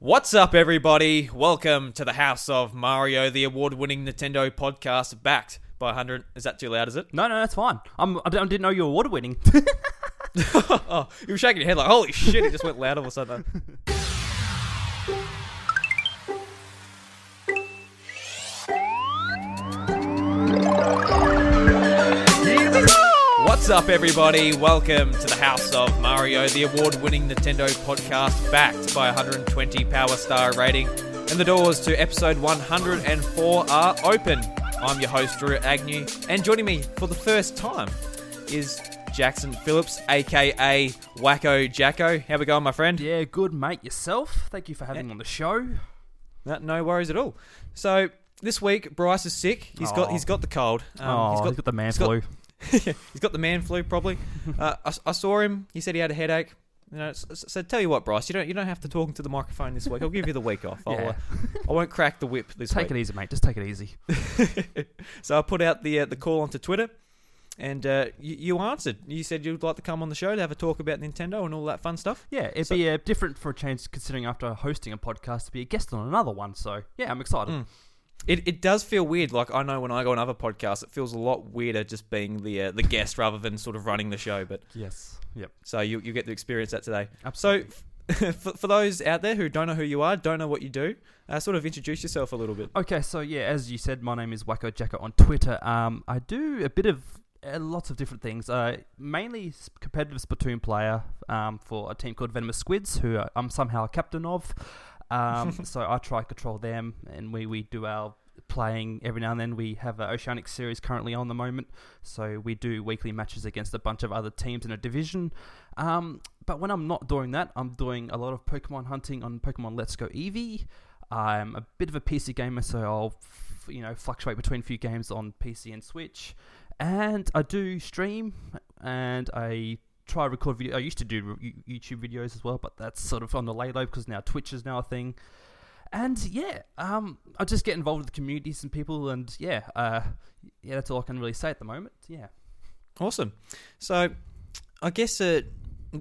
What's up, everybody? Welcome to the House of Mario, the award-winning Nintendo podcast, backed by 100. Is that too loud? Is it? No, no, that's fine. I'm, I didn't know you were award winning. oh, you were shaking your head like, "Holy shit!" It just went loud all of a sudden. What's up, everybody? Welcome to the House of Mario, the award-winning Nintendo podcast, backed by 120 Power Star rating, and the doors to episode 104 are open. I'm your host, Drew Agnew, and joining me for the first time is Jackson Phillips, aka Wacko Jacko. How we going, my friend? yeah, good, mate. Yourself? Thank you for having me on the show. No, no worries at all. So this week, Bryce is sick. He's got Oh. he's got the cold. Um, oh, he's got the man got- flu. he's got the man flu probably. Uh, I, I saw him. He said he had a headache. You know, so, so tell you what, Bryce, you don't you don't have to talk into the microphone this week. I'll give you the week off. I'll, Yeah. uh, I won't crack the whip this Take week. Take it easy, mate. Just take it easy. so I put out the uh, the call onto Twitter, and uh, you, you answered. You said you'd like to come on the show to have a talk about Nintendo and all that fun stuff. Yeah, it'd So- be uh, different for a change, considering after hosting a podcast to be a guest on another one. So yeah, I'm excited. Mm. It it does feel weird. Like I know when I go on other podcasts, it feels a lot weirder just being the uh, the guest rather than sort of running the show. But Yes. Yep. so you you get to experience that today. So, Absolutely. for, for those out there who don't know who you are, don't know what you do, uh, sort of introduce yourself a little bit. Okay, so yeah, as you said, my name is Wacko Jacko on Twitter. Um, I do a bit of uh, lots of different things. Uh, mainly competitive Splatoon player um, for a team called Venomous Squids, who I'm somehow a captain of. Um, so I try to control them, and we, we do our playing every now and then. We have an Oceanic series currently on the moment, so we do weekly matches against a bunch of other teams in a division. Um, but when I'm not doing that, I'm doing a lot of Pokemon hunting on Pokemon Let's Go Eevee. I'm a bit of a PC gamer, so I'll f- you know fluctuate between a few games on PC and Switch. And I do stream, and I try to record video. I used to do YouTube videos as well, but that's sort of on the lay low because now Twitch is now a thing. And yeah, um, I just get involved with the communities and people, and yeah, uh, yeah, that's all I can really say at the moment. Yeah. Awesome. So, I guess uh,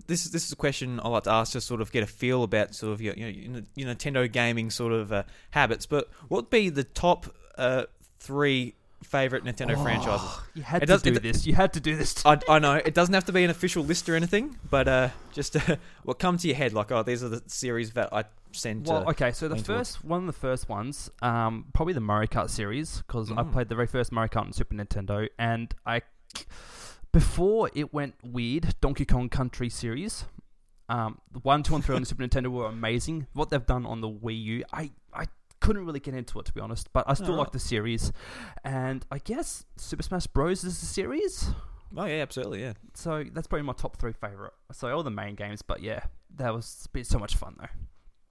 this is this is a question I like to ask to sort of get a feel about sort of your you know, your Nintendo gaming sort of uh, habits. But what would be the top uh, three favorite Nintendo Oh, franchises? You had It to does- do it- this. You had to do this. I, I know it doesn't have to be an official list or anything, but uh, just uh, what comes to your head, like oh, these are the series that I send. Well, okay, so the first one of the first ones, um, probably the Mario Kart series, because I Mm. played the very first Mario Kart on Super Nintendo, and I before it went weird, Donkey Kong Country series. Um, the one, two, and three on the Super Nintendo were amazing. What they've done on the Wii U, I, I couldn't really get into it to be honest, but I still like the series. And I guess Super Smash Bros is the series, oh yeah, absolutely, yeah. so that's probably my top three favorite. So all the main games, but yeah, that was been so much fun though.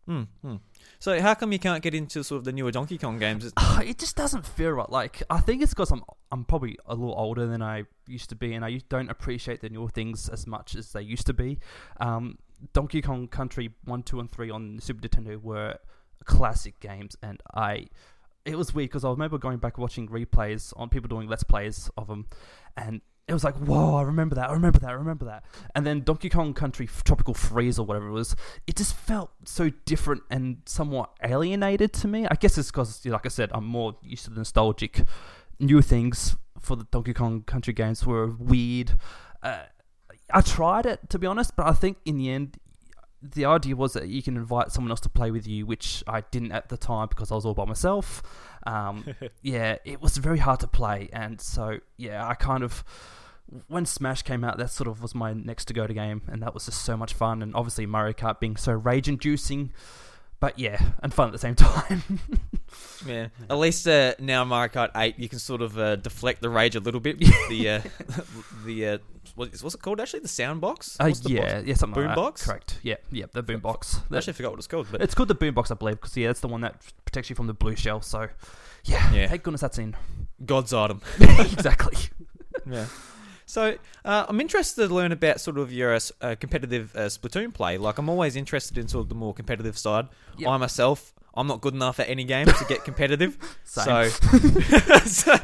Hmm, hmm. So how come you can't get into sort of the newer Donkey Kong games? Ah, it just doesn't feel right. Like I think it's because I'm I'm probably a little older than I used to be, and I don't appreciate the newer things as much as they used to be. Um, Donkey Kong Country one, two, and three on Super Nintendo were classic games, and I. It was weird because I remember going back watching replays on people doing let's plays of them, and it was like, whoa, I remember that, I remember that, I remember that. And then Donkey Kong Country Tropical Freeze or whatever it was, it just felt so different and somewhat alienated to me. I guess it's because, like I said, I'm more used to the nostalgic new things for the Donkey Kong Country games were weird. Uh, I tried it to be honest, but I think in the end, the idea was that you can invite someone else to play with you, which I didn't at the time because I was all by myself. Um, yeah, it was very hard to play, and so yeah, I kind of when Smash came out, that sort of was my next to go to game, and that was just so much fun. And obviously Mario Kart being so rage inducing, but yeah, and fun at the same time. Yeah. At least uh, now Mario Kart 8, you can sort of uh, deflect the rage a little bit. the uh, the uh, what is, what's it called actually? The sound box? Uh, What's the yeah, box? yeah, something like that. Boombox? Correct. Yeah, yeah, the boom box. I actually forgot what it's called, but It's called the boom box, I believe, because yeah, that's the one that protects you from the blue shell. So, yeah, Yeah. thank goodness that's in. God's item. exactly. Yeah. So uh, I'm interested to learn about sort of your uh, uh, competitive uh, Splatoon play. Like I'm always interested in sort of the more competitive side. Yep. I myself, I'm not good enough at any game to get competitive. Same. So, so-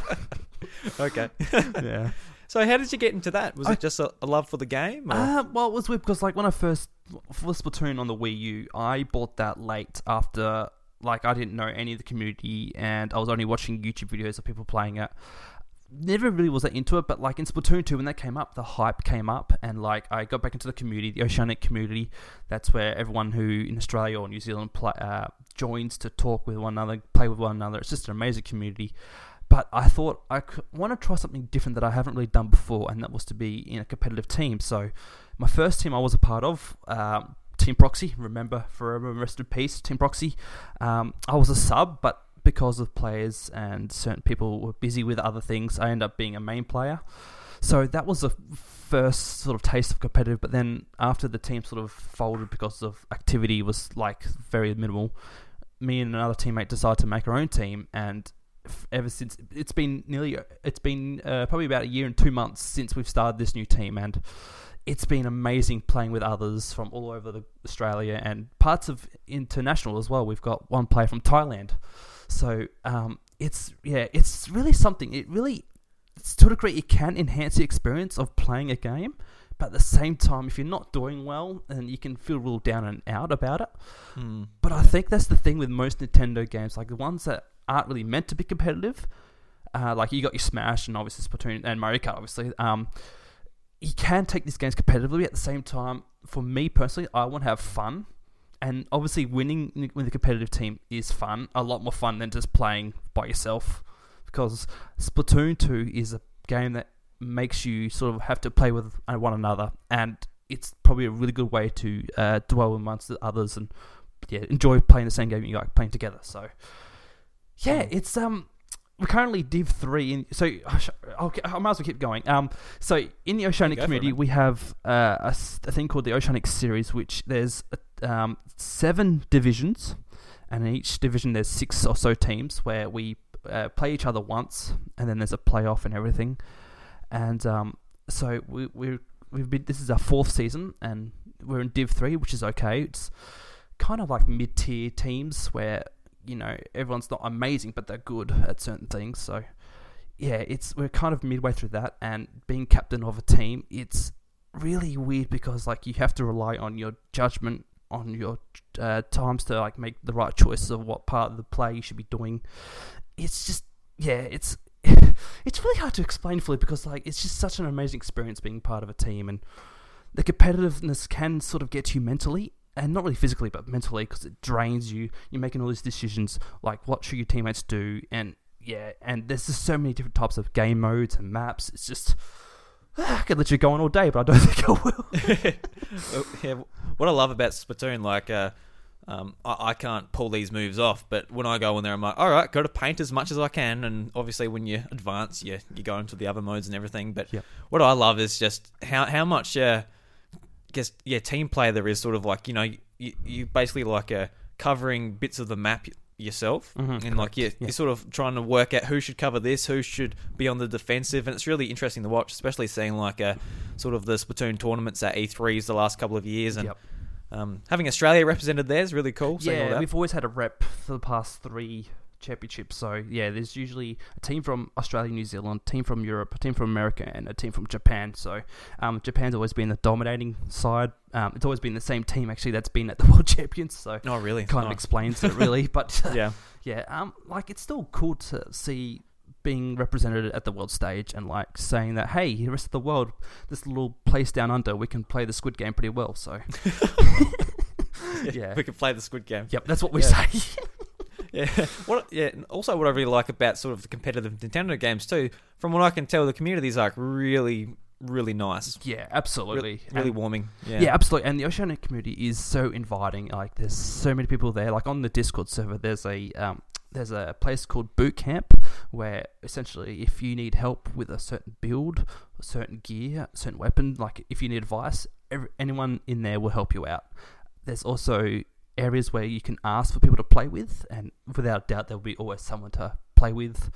okay. yeah. So how did you get into that? Was I- it just a, a love for the game? Uh, well, it was weird because like when I first for Splatoon on the Wii U, I bought that late after like I didn't know any of the community and I was only watching YouTube videos of people playing it. Never really was that into it, but like in Splatoon 2, when that came up, the hype came up, and like I got back into the community, the Oceanic community. That's where everyone who in Australia or New Zealand play, uh, joins to talk with one another, play with one another. It's just an amazing community. But I thought I want to try something different that I haven't really done before, and that was to be in a competitive team. So, my first team I was a part of, um, Team Proxy. Remember, forever rest in peace, Team Proxy. Um, I was a sub, but because of players and certain people were busy with other things, I ended up being a main player. So that was the first sort of taste of competitive. But then after the team sort of folded because of activity was like very minimal, me and another teammate decided to make our own team, and ever since it's been nearly it's been uh, probably about a year and two months since we've started this new team, and it's been amazing playing with others from all over the Australia and parts of international as well. We've got one player from Thailand, so um, it's yeah, it's really something. It really to a degree it can enhance the experience of playing a game. But at the same time, if you're not doing well, then you can feel real down and out about it. Hmm. But I think that's the thing with most Nintendo games, like the ones that aren't really meant to be competitive. Uh, like you got your Smash and obviously Splatoon and Mario Kart, obviously. Um, you can take these games competitively. At the same time, for me personally, I want to have fun, and obviously winning with a competitive team is fun. A lot more fun than just playing by yourself, because Splatoon Two is a game that makes you sort of have to play with uh, one another, and it's probably a really good way to uh, dwell amongst the others and yeah, enjoy playing the same game you like playing together. So yeah, it's um we're currently Div three in so I'll, I might as well keep going. Um, so in the Oceanic Go for it, community, we have uh, a, a thing called the Oceanic series, which there's um seven divisions, and in each division there's six or so teams where we uh, play each other once, and then there's a playoff and everything, and um, so we we we've been this is our fourth season, and we're in Div three, which is okay. It's kind of like mid tier teams where you know everyone's not amazing, but they're good at certain things. So yeah, it's we're kind of midway through that, and being captain of a team, it's really weird because like you have to rely on your judgment on your uh, times to like make the right choices of what part of the play you should be doing. It's just yeah, it's it's really hard to explain fully because like it's just such an amazing experience being part of a team and the competitiveness can sort of get you mentally and not really physically but mentally because it drains you you're making all these decisions like what should your teammates do and yeah and there's just so many different types of game modes and maps it's just I could let you go on all day but I don't think I will yeah, what I love about Splatoon, like, uh, um, I, I can't pull these moves off, but when I go in there, I'm like, all right, got to paint as much as I can, and obviously when you advance, you you go into the other modes and everything. But Yep. what I love is just how how much, uh, guess yeah, team play there is. Sort of like you know, you you basically like a covering bits of the map yourself, Mhm, and like you yeah. you're sort of trying to work out who should cover this, who should be on the defensive, and it's really interesting to watch, especially seeing like a sort of the Splatoon tournaments at E3s the last couple of years, and Yep. um, having Australia represented there is really cool. yeah we've always had a rep for the past three championships so yeah there's usually a team from Australia New Zealand a team from Europe a team from America and a team from Japan so um, Japan's always been the dominating side um, it's always been the same team actually that's been at the World Champions so oh, really? kind of Nice. explains it really but yeah. yeah, um, like it's still cool to see being represented at the world stage and like saying that hey, the rest of the world, this little place down under, we can play the Squid Game pretty well. So Yeah. we can play the Squid Game. yep, that's what we Yeah. say. Yeah. What? Yeah. and Also, what I really like about sort of the competitive Nintendo games too, from what I can tell, the community is like really, really nice. yeah, absolutely, Really, really And- warming. Yeah. Yeah. absolutely. And the Oceanic community is so inviting. Like, there's so many people there. Like on the Discord server, there's a um, there's a place called Boot Camp where essentially, if you need help with a certain build, a certain gear, a certain weapon, like if you need advice, every, anyone in there will help you out. There's also areas where you can ask for people to play with, and without doubt, there'll be always someone to play with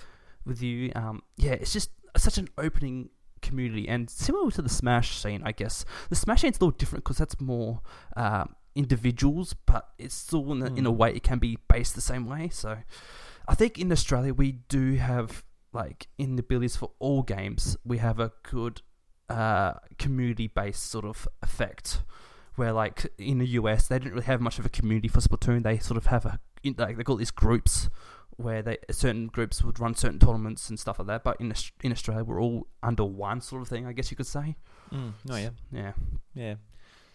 with you. Um, yeah, it's just such an opening community and similar to the Smash scene, I guess. The Smash scene's a little different because that's more um, individuals, but it's still in a, in a Mm. way it can be based the same way. So I think in Australia we do have like in the abilities for all games, we have a good uh, community-based sort of effect. Where like in the US, they didn't really have much of a community for Splatoon. They sort of have a like they call these groups where they certain groups would run certain tournaments and stuff like that. But in in Australia, we're all under one sort of thing, I guess you could say. Mm. Oh yeah, Yeah, yeah,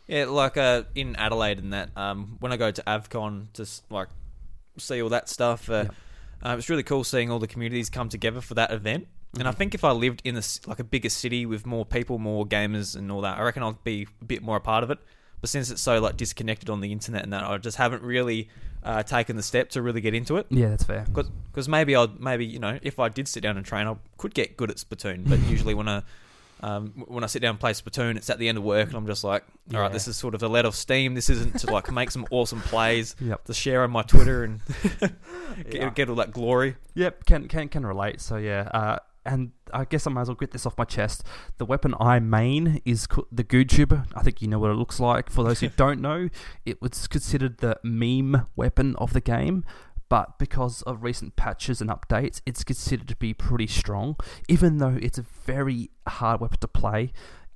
yeah. Like uh, in Adelaide and that, um, when I go to Avcon to like see all that stuff, uh, Yep. uh, it's really cool seeing all the communities come together for that event. And I Mhm. think if I lived in a s like a bigger city with more people, more gamers, and all that, I reckon I'd be a bit more a part of it. But since it's so like disconnected on the internet and that, I just haven't really uh, taken the step to really get into it. yeah, that's fair. Because maybe I'd maybe you know if I did sit down and train, I could get good at Splatoon. But usually when I um, when I sit down and play Splatoon, it's at the end of work, and I'm just like, all right, Yeah. this is sort of a let off steam. This isn't to like make some awesome plays Yep. to share on my Twitter and get, Yeah. get all that glory. Yep, can can can relate. So yeah, uh, and I guess I might as well get this off my chest. The weapon I main is co- the Goo Tuber. I think you know what it looks like. For those who don't know, it was considered the meme weapon of the game. But because of recent patches and updates, it's considered to be pretty strong. Even though it's a very hard weapon to play,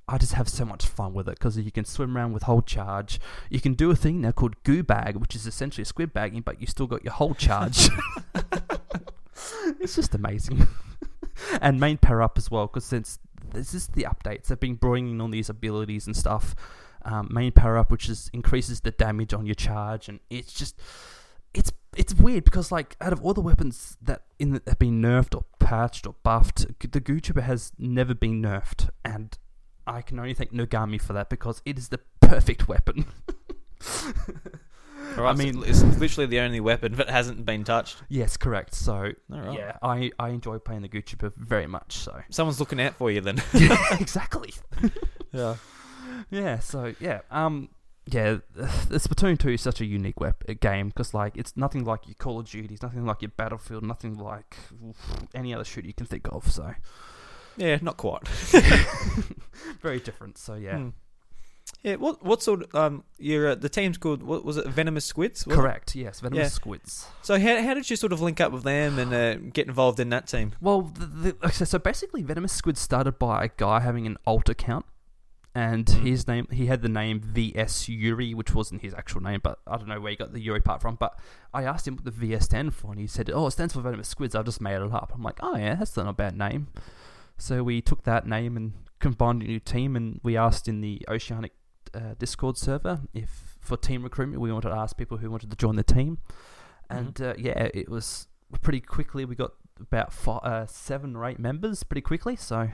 I just have so much fun with it because you can swim around with whole charge. You can do a thing now called goo bag, which is essentially a squid bagging, but you still got your whole charge. it's just amazing. And main power up as well, because since this is the updates, they've been bringing on these abilities and stuff. Um, main power up, which is increases the damage on your charge, and it's just it's it's weird because like out of all the weapons that in the, have been nerfed or patched or buffed, the Goo Tuber has never been nerfed, and I can only thank Nogami for that because it is the perfect weapon. All right, I mean- it's literally the only weapon that hasn't been touched. yes, correct. So All right. yeah, I, I enjoy playing the Goo Tuber very much. So Someone's looking out for you then. yeah, exactly. yeah. Yeah, so yeah, um, yeah, the Splatoon Two is such a unique web uh, game because like it's nothing like your Call of Duty, it's nothing like your Battlefield, nothing like oof, any other shooter you can think of. So Yeah, not quite. very different. So yeah, Hmm. Yeah, what what sort of um your uh, the team's called what was it venomous squids? correct. Yes, venomous Yeah. squids. So how how did you sort of link up with them and uh, get involved in that team? Well, the, the, so basically, venomous squid started by a guy having an alt account. And Mm. his name, he had the name VS Yuri, which wasn't his actual name, but I don't know where he got the Yuri part from. But I asked him what the VS stand for, and he said, "Oh, it stands for venomous squids." I've just made it up. I'm like, "Oh yeah, that's not a bad name." So we took that name and combined a new team, and we asked in the Oceanic uh, Discord server if for team recruitment we wanted to ask people who wanted to join the team, and uh, yeah, it was pretty quickly. We got about five, uh, seven or eight members pretty quickly. So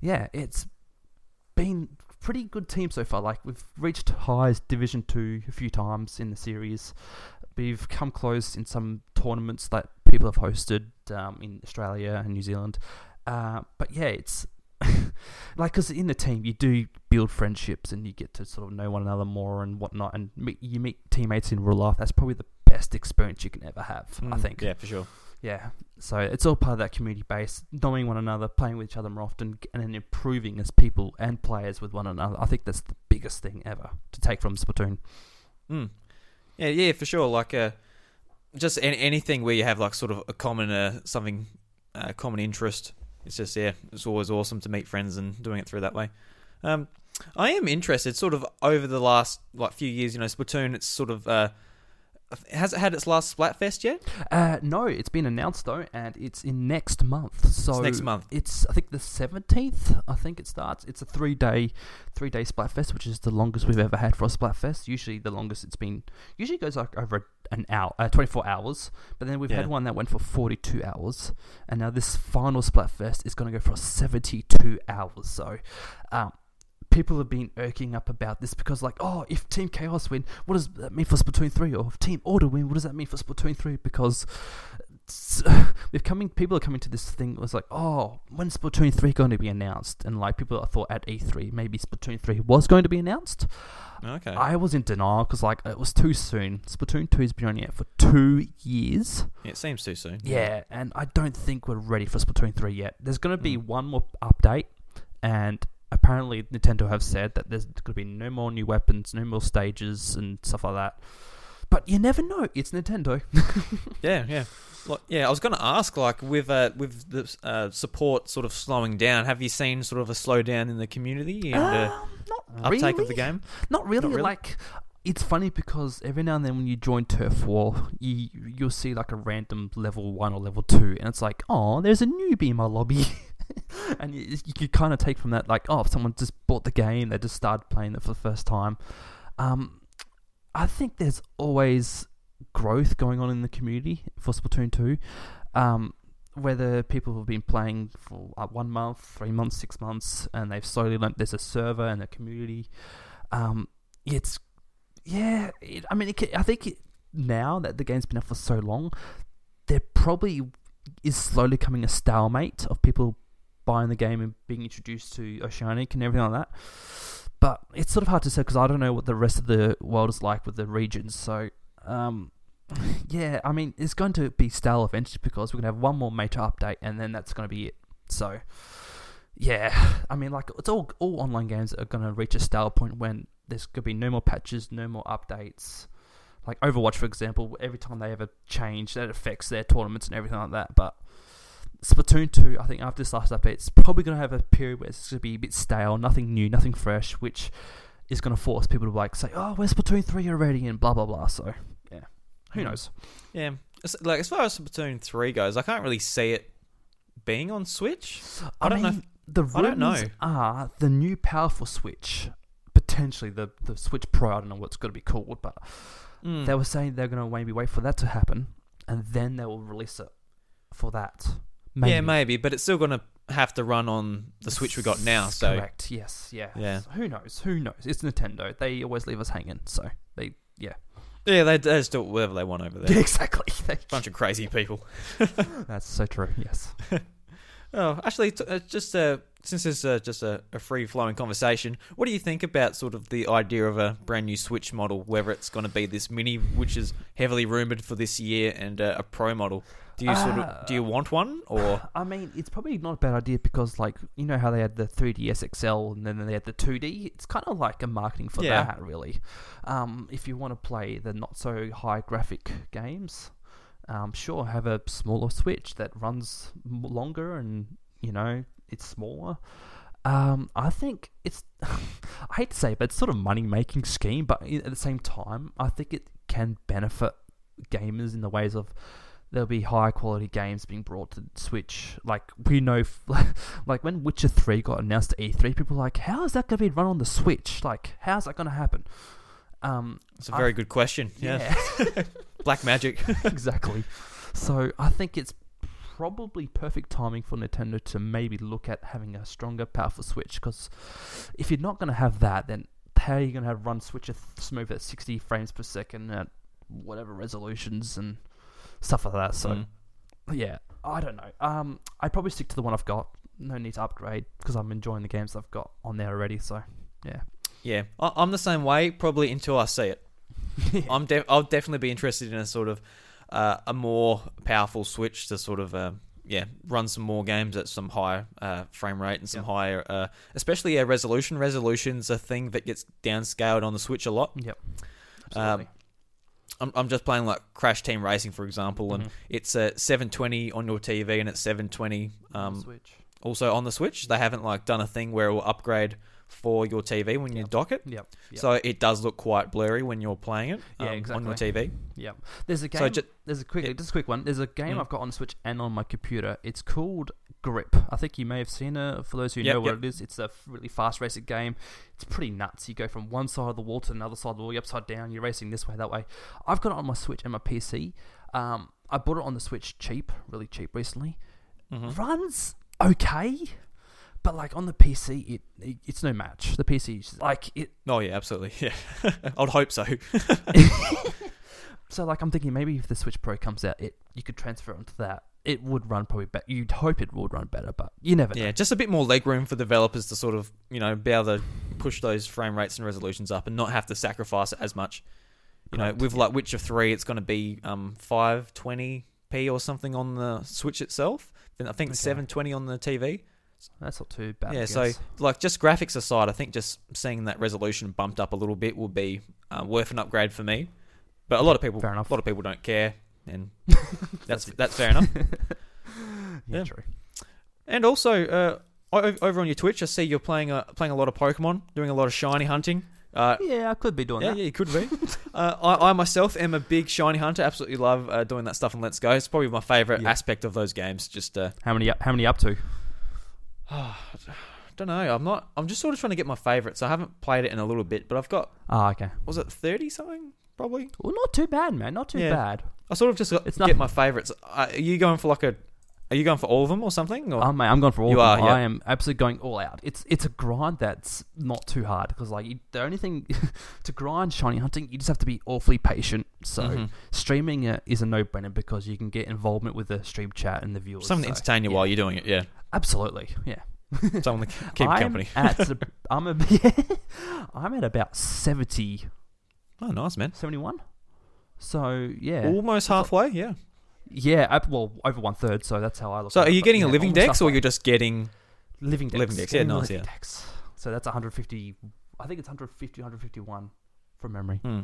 yeah, it's been pretty good team so far. Like we've reached highs Division Two a few times in the series. We've come close in some tournaments that people have hosted um, in Australia and New Zealand. Uh, but yeah, it's like because in the team you do build friendships and you get to sort of know one another more and whatnot, and meet, you meet teammates in real life. That's probably the best experience you can ever have. I Mm, think. Yeah, for sure. Yeah, so it's all part of that community base, knowing one another, playing with each other more often, and then improving as people and players with one another. I think that's the biggest thing ever to take from Splatoon. Mm. Yeah, yeah, for sure. Like uh, just any, anything where you have like sort of a common uh, something, uh, common interest. It's just yeah, it's always awesome to meet friends and doing it through that way. Um, I am interested, sort of over the last like few years. You know, Splatoon. It's sort of uh, has it had its last Splatfest yet? Uh, no, it's been announced though, and it's in next month. So next month. It's I think the seventeenth. I think it starts. It's a three day, three day Splatfest, which is the longest we've ever had for a Splatfest. Usually, the longest it's been usually goes like over an hour, uh, twenty four hours. But then we've Yeah. had one that went for forty two hours, and now this final Splatfest is going to go for seventy two hours. So, um, people have been irking up about this because, like, oh, if Team Chaos win, what does that mean for Splatoon 3? Or if Team Order win, what does that mean for Splatoon 3? Because we're coming, people are coming to this thing. It was like, oh, when's Splatoon 3 going to be announced? And, like, people thought at E3, maybe Splatoon 3 was going to be announced. Okay. I was in denial because, like, it was too soon. Splatoon 2 has been on out for two years. yeah, it seems too soon. Yeah, and I don't think we're ready for Splatoon 3 yet. There's going to be Mm. one more update, and apparently Nintendo have said that there's going to be no more new weapons, no more stages, and stuff like that. but you never know. It's Nintendo. Yeah, yeah. Like, yeah, I was going to ask, like, with uh, with the uh, support sort of slowing down, have you seen sort of a slowdown in the community and uh, Um, not uptake really. of the game? Not really. really? Like, it's funny because every now and then when you join Turf War, you you'll see like a random level one or level two, and it's like, oh, there's a newbie in my lobby, and you, you could kind of take from that like, oh, if someone just bought the game, they just started playing it for the first time. Um, I think there's always growth going on in the community for Splatoon two. Um, whether people have been playing for uh, one month, three months, six months, and they've slowly learnt there's a server and a community. Um, it's yeah. It, I mean, it, I think it, now that the game's been out for so long, there probably is slowly coming a stalemate of people buying the game and being introduced to Oceanic and everything like that. But it's sort of hard to say because I don't know what the rest of the world is like with the regions. So, um, yeah, I mean, it's going to be stale eventually because we're going to have one more major update and then that's going to be it. So, yeah, I mean, like it's all all online games are going to reach a stale point when there's going to be no more patches, no more updates. Like Overwatch, for example, every time they ever change, that affects their tournaments and everything like that. But Splatoon 2, I think after this last update, it's probably going to have a period where it's going to be a bit stale, nothing new, nothing fresh, which is going to force people to like say, "Oh, where's Splatoon 3 already?" and blah blah blah. So, yeah, who Mm. knows? Yeah, like as far as Splatoon three goes, I can't really see it being on Switch. I don't know mean, the I don't know. rumors are the new powerful Switch, potentially the the Switch Pro. I don't know what's going to be called, but Mm. they were saying they're going to maybe wait for that to happen, and then they will release it for that. Maybe. Yeah, maybe, but it's still going to have to run on the Switch we got now. So correct. Yes. Yeah. Yeah. So who knows? Who knows? It's Nintendo. They always leave us hanging. So they. Yeah. yeah, they, they just do whatever they want over there. exactly. They- Bunch of crazy people. That's so true. Yes. Oh, actually, t- uh, just uh, since it's uh, just a, a free flowing conversation, what do you think about sort of the idea of a brand new Switch model, whether it's going to be this mini, which is heavily rumored for this year, and uh, a Pro model? Do you sort of do you want one or? I mean, it's probably not a bad idea because, like, you know how they had the 3DS XL and then they had the 2D. It's kind of like a marketing for Yeah. that, really. Um, if you want to play the not so high graphic games, um, sure, have a smaller Switch that runs longer and you know it's smaller. Um, I think it's. I hate to say, it, but it's sort of money making scheme. But at the same time, I think it can benefit gamers in the ways of there'll be high quality games being brought to Switch. Like we know, f- like when Witcher Three got announced at E3, people were like, "How is that going to be run on the Switch? Like, how's that going to happen?" Um, It's a very good question. Yeah, Black Magic. exactly. So I think it's probably perfect timing for Nintendo to maybe look at having a stronger, powerful Switch. Because if you're not going to have that, then how are you going to have run Switch smooth at 60 frames per second at whatever resolutions and stuff like that? So Mm. yeah, I don't know. Um, I'd probably stick to the one I've got. No need to upgrade because I'm enjoying the games I've got on there already. So yeah, Yeah, I- I'm the same way. Probably until I see it. I'm def- I'll definitely be interested in a sort of uh, a more powerful Switch to sort of uh, yeah run some more games at some higher uh, frame rate and some Yep. higher, uh, especially uh, resolution. Resolution's a thing that gets downscaled on the Switch a lot. yep. Um, Absolutely. I'm, I'm just playing like Crash Team Racing, for example, and Mhm. it's uh, 720 on your TV and it's 720 On um, Switch. also on the Switch. They haven't like done a thing where it will upgrade for your TV when you Yep. dock it. Yep. yep. So it does look quite blurry when you're playing it Yeah, um, on your TV. Yep. There's a game. So ju- there's a quick, yeah. just a quick one. There's a game Mm. I've got on Switch and on my computer. It's called Grip. I think you may have seen it. For those who Yep, know what it is, it's a really fast racing game. It's pretty nuts. You go from one side of the wall to another side of the wall. You're upside down. You're racing this way, that way. I've got it on my Switch and my PC. Um, I bought it on the Switch cheap, really cheap recently. Mhm. Runs okay, but like on the PC, it, it it's no match. The PC is like it Oh yeah, absolutely. Yeah, I'd hope so. So like I'm thinking maybe if the Switch Pro comes out, it you could transfer onto that. It would run probably better. You'd hope it would run better, but you never know. Yeah, just a bit more leg room for developers to sort of you know be able to push those frame rates and resolutions up and not have to sacrifice it as much. You know, with like Witcher Three, it's going to be um 520p or something on the Switch itself. Then I think Okay. 720 on the TV. That's not too bad. Yeah, so like just graphics aside, I think just seeing that resolution bumped up a little bit will be uh, worth an upgrade for me. But a lot of people, fair enough. a lot of people don't care, and that's that's fair enough. yeah, Yeah. true. And also, uh, over on your Twitch, I see you're playing uh, playing a lot of Pokemon, doing a lot of shiny hunting. Uh, Yeah, I could be doing yeah, that. yeah, you could be. uh, I, I myself am a big shiny hunter. Absolutely love uh, doing that stuff in Let's Go. It's probably my favorite Yeah. aspect of those games. Just uh, How many? How many up to? don't know. I'm not. I'm just sort of trying to get my favorites. I haven't played it in a little bit, but I've got. Ah, okay. Was it thirty something? Probably. Well, not too bad, man. Not too Yeah. bad. I sort of just got, It's get nothing. my favorites. Uh, are you going for like a? Are you going for all of them or something? Or? Oh, mate, I'm going for all. You of them. are, yeah. I am absolutely going all out. It's it's a grind that's not too hard because like you, the only thing to grind shiny hunting, you just have to be awfully patient. So Mhm. streaming uh, is a no brainer because you can get involvement with the stream chat and the viewers. something to so, entertain you yeah. while you're doing it. Yeah, Absolutely, yeah. something to keep I'm company. At, a- I'm a, yeah, I'm at about 70, Oh, nice man. 71. So yeah, Almost halfway. Yeah. Yeah. Up, well, over one third. So that's how I look. So at are it, you but, getting a yeah, living dex, or halfway. you're just getting? living dex? living dex, yeah, nice, yeah. dex. So that's 150. I think it's 150, 151 from memory. Hmm.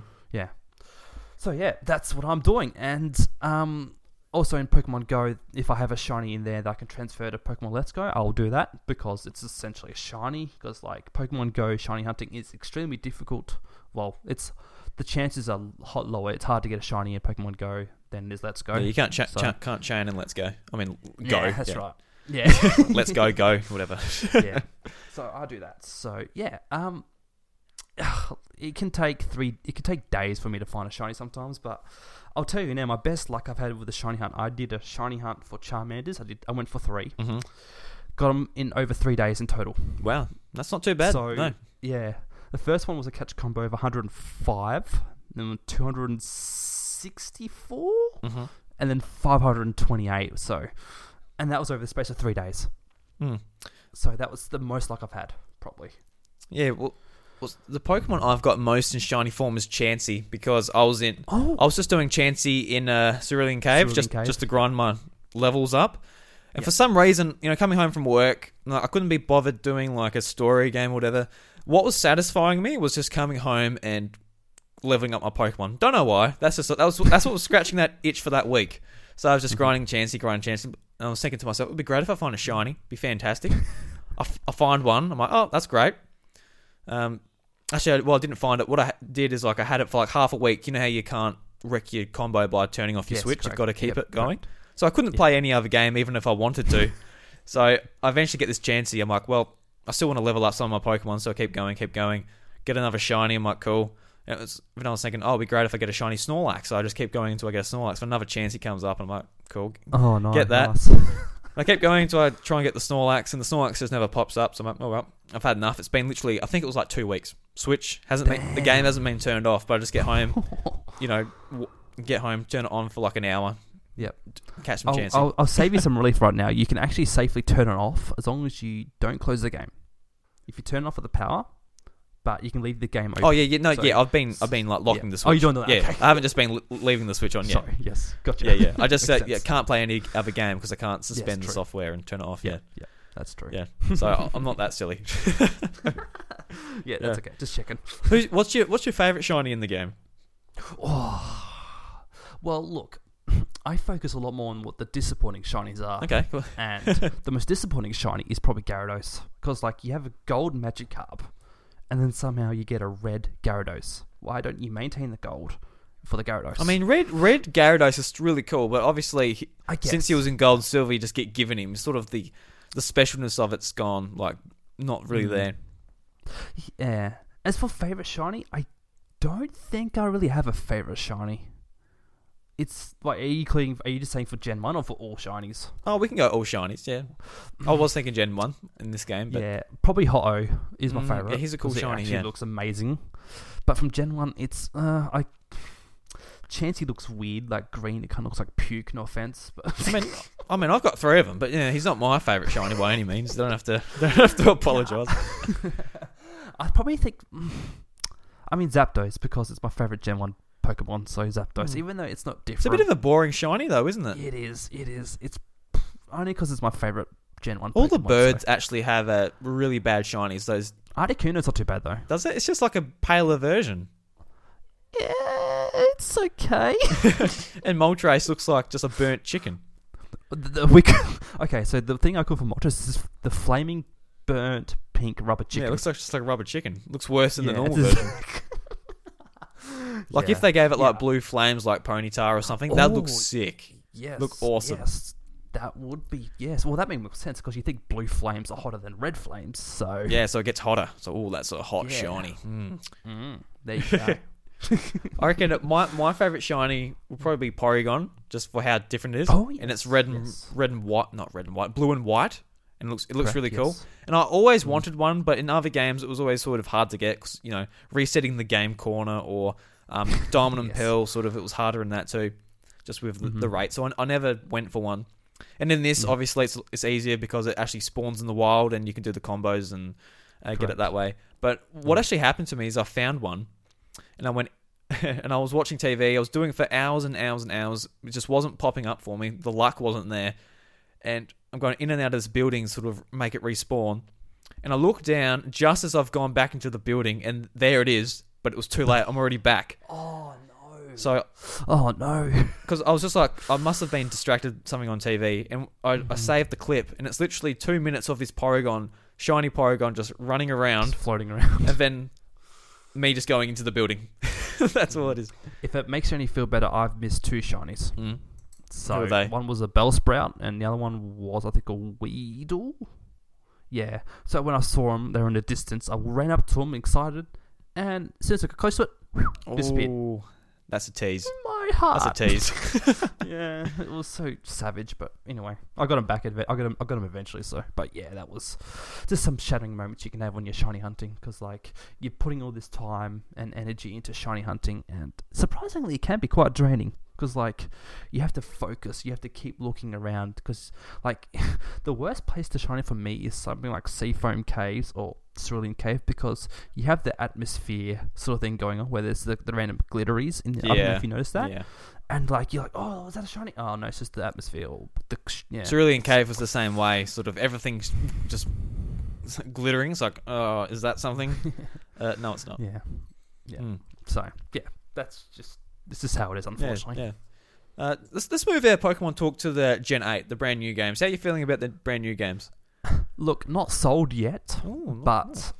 So yeah, that's what I'm doing. And um, also in Pokemon Go, if I have a shiny in there that I can transfer to Pokemon Let's Go, I'll do that because it's essentially a shiny. Because like Pokemon Go shiny hunting is extremely difficult. Well, it's the chances are hot lower. It's hard to get a shiny in Pokemon Go than is Let's Go. Yeah, you can't cha- So- cha- can't chain and let's go. I mean, go. Yeah, that's yeah. right. Yeah. let's go, go, whatever. yeah. So I do that. So yeah, um, it can take three. It can take days for me to find a shiny sometimes, but I'll tell you now, my best luck I've had with the shiny hunt. I did a shiny hunt for Charmanders. I did. I went for three. hmm Got them in over three days in total. Wow, that's not too bad. So no. yeah, the first one was a catch combo of 105, then 264, hmm and then 528. So, and that was over the space of three days. Mm. So that was the most luck I've had, probably. Yeah. Well, well, the Pokemon I've got most in shiny form is Chansey because I was in. Oh, I was just doing Chansey in uh, Cerulean Cave Cerulean just Cave. just to grind my levels up. And Yep. for some reason, you know, coming home from work, I couldn't be bothered doing like a story game or whatever. What was satisfying me was just coming home and leveling up my Pokemon. Don't know why. That's just that was that's what was scratching that itch for that week. So I was just Mhm. grinding Chansey, grinding Chansey. And I was thinking to myself, it would be great if I find a shiny. It'd Be fantastic. I, f- I find one. I'm like, oh, that's great. Um, actually, well, I didn't find it. What I did is like I had it for like half a week. You know how you can't wreck your combo by turning off your Yes, switch. You've got to keep Yep, it going. correct. So I couldn't Yeah. play any other game even if I wanted to. so I eventually get this Chansey. I'm like, well, I still want to level up some of my Pokemon, so I keep going, keep going. Get another shiny. I'm like, cool. And it was, I was thinking, oh, it'd be great if I get a shiny Snorlax. So I just keep going until I get a Snorlax. So another chance, he comes up, and I'm like, cool. Oh no! Get that. nice. I kept going until I try and get the Snorlax, and the Snorlax just never pops up. So I'm like, oh well, I've had enough. It's been literally, I think it was like two weeks. Switch hasn't been, the game hasn't been turned off, but I just get home, you know, w- get home, turn it on for like an hour. Yep. Catch some I'll, Chansey. I'll, I'll save you some relief right now. You can actually safely turn it off as long as you don't close the game. If you turn it off at the power, but you can leave the game open. Oh yeah, yeah, no, So- yeah. I've been, I've been like locking Yeah. the switch. Oh, you're doing that, Yeah, okay. I haven't just been l- leaving the switch on. Yeah, Sorry. Yes. Gotcha. yeah, yeah. I just uh, yeah, can't play any other game because I can't suspend the software and turn it off. Yeah, Yeah. That's true. Yeah. so I'm not that silly. Yeah. That's okay. Just checking. Who's, what's your What's your favorite shiny in the game? Oh. Well, look. I focus a lot more on what the disappointing shinies are. Okay, cool. And the most disappointing shiny is probably Gyarados. Because, like, you have a gold Magikarp, and then somehow you get a red Gyarados. Why don't you maintain the gold for the Gyarados? I mean, red Red Gyarados is really cool, but obviously, he- I guess. since he was in Gold and Silver, you just get given him. Sort of the the specialness of it's gone, like not really Mm. there. Yeah. As for favorite shiny, I don't think I really have a favorite shiny. It's like, are you including, Are you just saying for Gen One or for all shinies? Oh, we can go all shinies. Yeah, I was thinking Gen One in this game, but yeah, probably Ho-Oh is my Mm, favorite. yeah, he's a cool it shiny, Actually yeah. looks amazing. But from Gen One, it's uh, I. Chansey looks weird, like green. It kind of looks like puke. No offense, but I mean, I mean, I've got three of them, but yeah, he's not my favorite shiny by any means. Don't have to, don't have to apologize. I probably think. I mean Zapdos because it's my favorite Gen One Pokemon. So Zapdos, Hmm. even though it's not different. It's a bit of a boring shiny though, isn't it? It is. It is. It's only because it's my favorite Gen One. All the birds So. actually have a really bad shinies. Those Articuno's not too bad though. does it? It's just like a paler version. Yeah, it's okay. and Moltres looks like just a burnt chicken. The- we c- okay, so the thing I call for Moltres is the flaming burnt pink rubber chicken. Yeah, it looks like just like a rubber chicken. Looks worse than the normal version. Like Yeah. if they gave it like Yeah. blue flames like Ponyta or something, that looks sick. yes, look awesome. Yes, that would be yes. Well, that makes sense because you think blue flames are hotter than red flames. So Yeah, so it gets hotter. So all that's sort of hot, Yeah. shiny. Mm. Mm, there you go. I reckon that my my favorite shiny will probably be Porygon, just for how different it is. Oh, and it's red and yes. red and white, not red and white, blue and white, and it looks it looks Correct, really cool. And I always Mm. wanted one, but in other games it was always sort of hard to get, cause, you know, resetting the game corner or um, Diamond and Yes. Pearl, sort of it was harder in that too, just with the, the rate. So I, I never went for one. And in this, Yeah. obviously, it's it's easier because it actually spawns in the wild, and you can do the combos and uh, get it that way. But what Mm. actually happened to me is I found one, and I went and I was watching TV. I was doing it for hours and hours and hours. It just wasn't popping up for me. The luck wasn't there, and I'm going in and out of this building, sort of make it respawn. And I look down just as I've gone back into the building, and there it is. But it was too late. I'm already back. Oh no. So Oh no. because I was just like, I must have been distracted something on TV, and I, I Mhm. saved the clip, and it's literally two minutes of this Porygon, shiny Porygon, just running around, Just floating around. and then me just going into the building. That's all it is. If it makes you any feel better, I've missed two shinies. Mm. So are they? one was a Bellsprout, and the other one was I think a Weedle. Yeah. So when I saw them, they were in the distance. I ran up to them, excited, and as soon as I got close to it, Disappeared. Ooh, that's a tease. my heart. That's a tease. yeah, it was so savage. But anyway, I got him back. Adve- I got him. I got him eventually. So, but yeah, that was just some shattering moments you can have when you're shiny hunting because like you're putting all this time and energy into shiny hunting, and surprisingly, it can be quite draining. Because like you have to focus, you have to keep looking around. Because like the worst place to shine for me is something like Seafoam Caves or Cerulean Cave because you have the atmosphere sort of thing going on where there's the, the random glitteries. In, I don't know Yeah. if you noticed that yeah. and like you're like, oh, is that a shiny? Oh no, it's just the atmosphere. Or the yeah, Cerulean Cave was the same way. Sort of everything's just glittering. It's like, oh, is that something? uh, no, it's not. yeah, yeah. Mm. So yeah, that's just this is how it is, unfortunately. Yeah. yeah. Uh, let's, let's move our Pokemon talk to the Gen 8, the brand new games. How are you feeling about the brand new games? Look, not sold yet, Ooh, but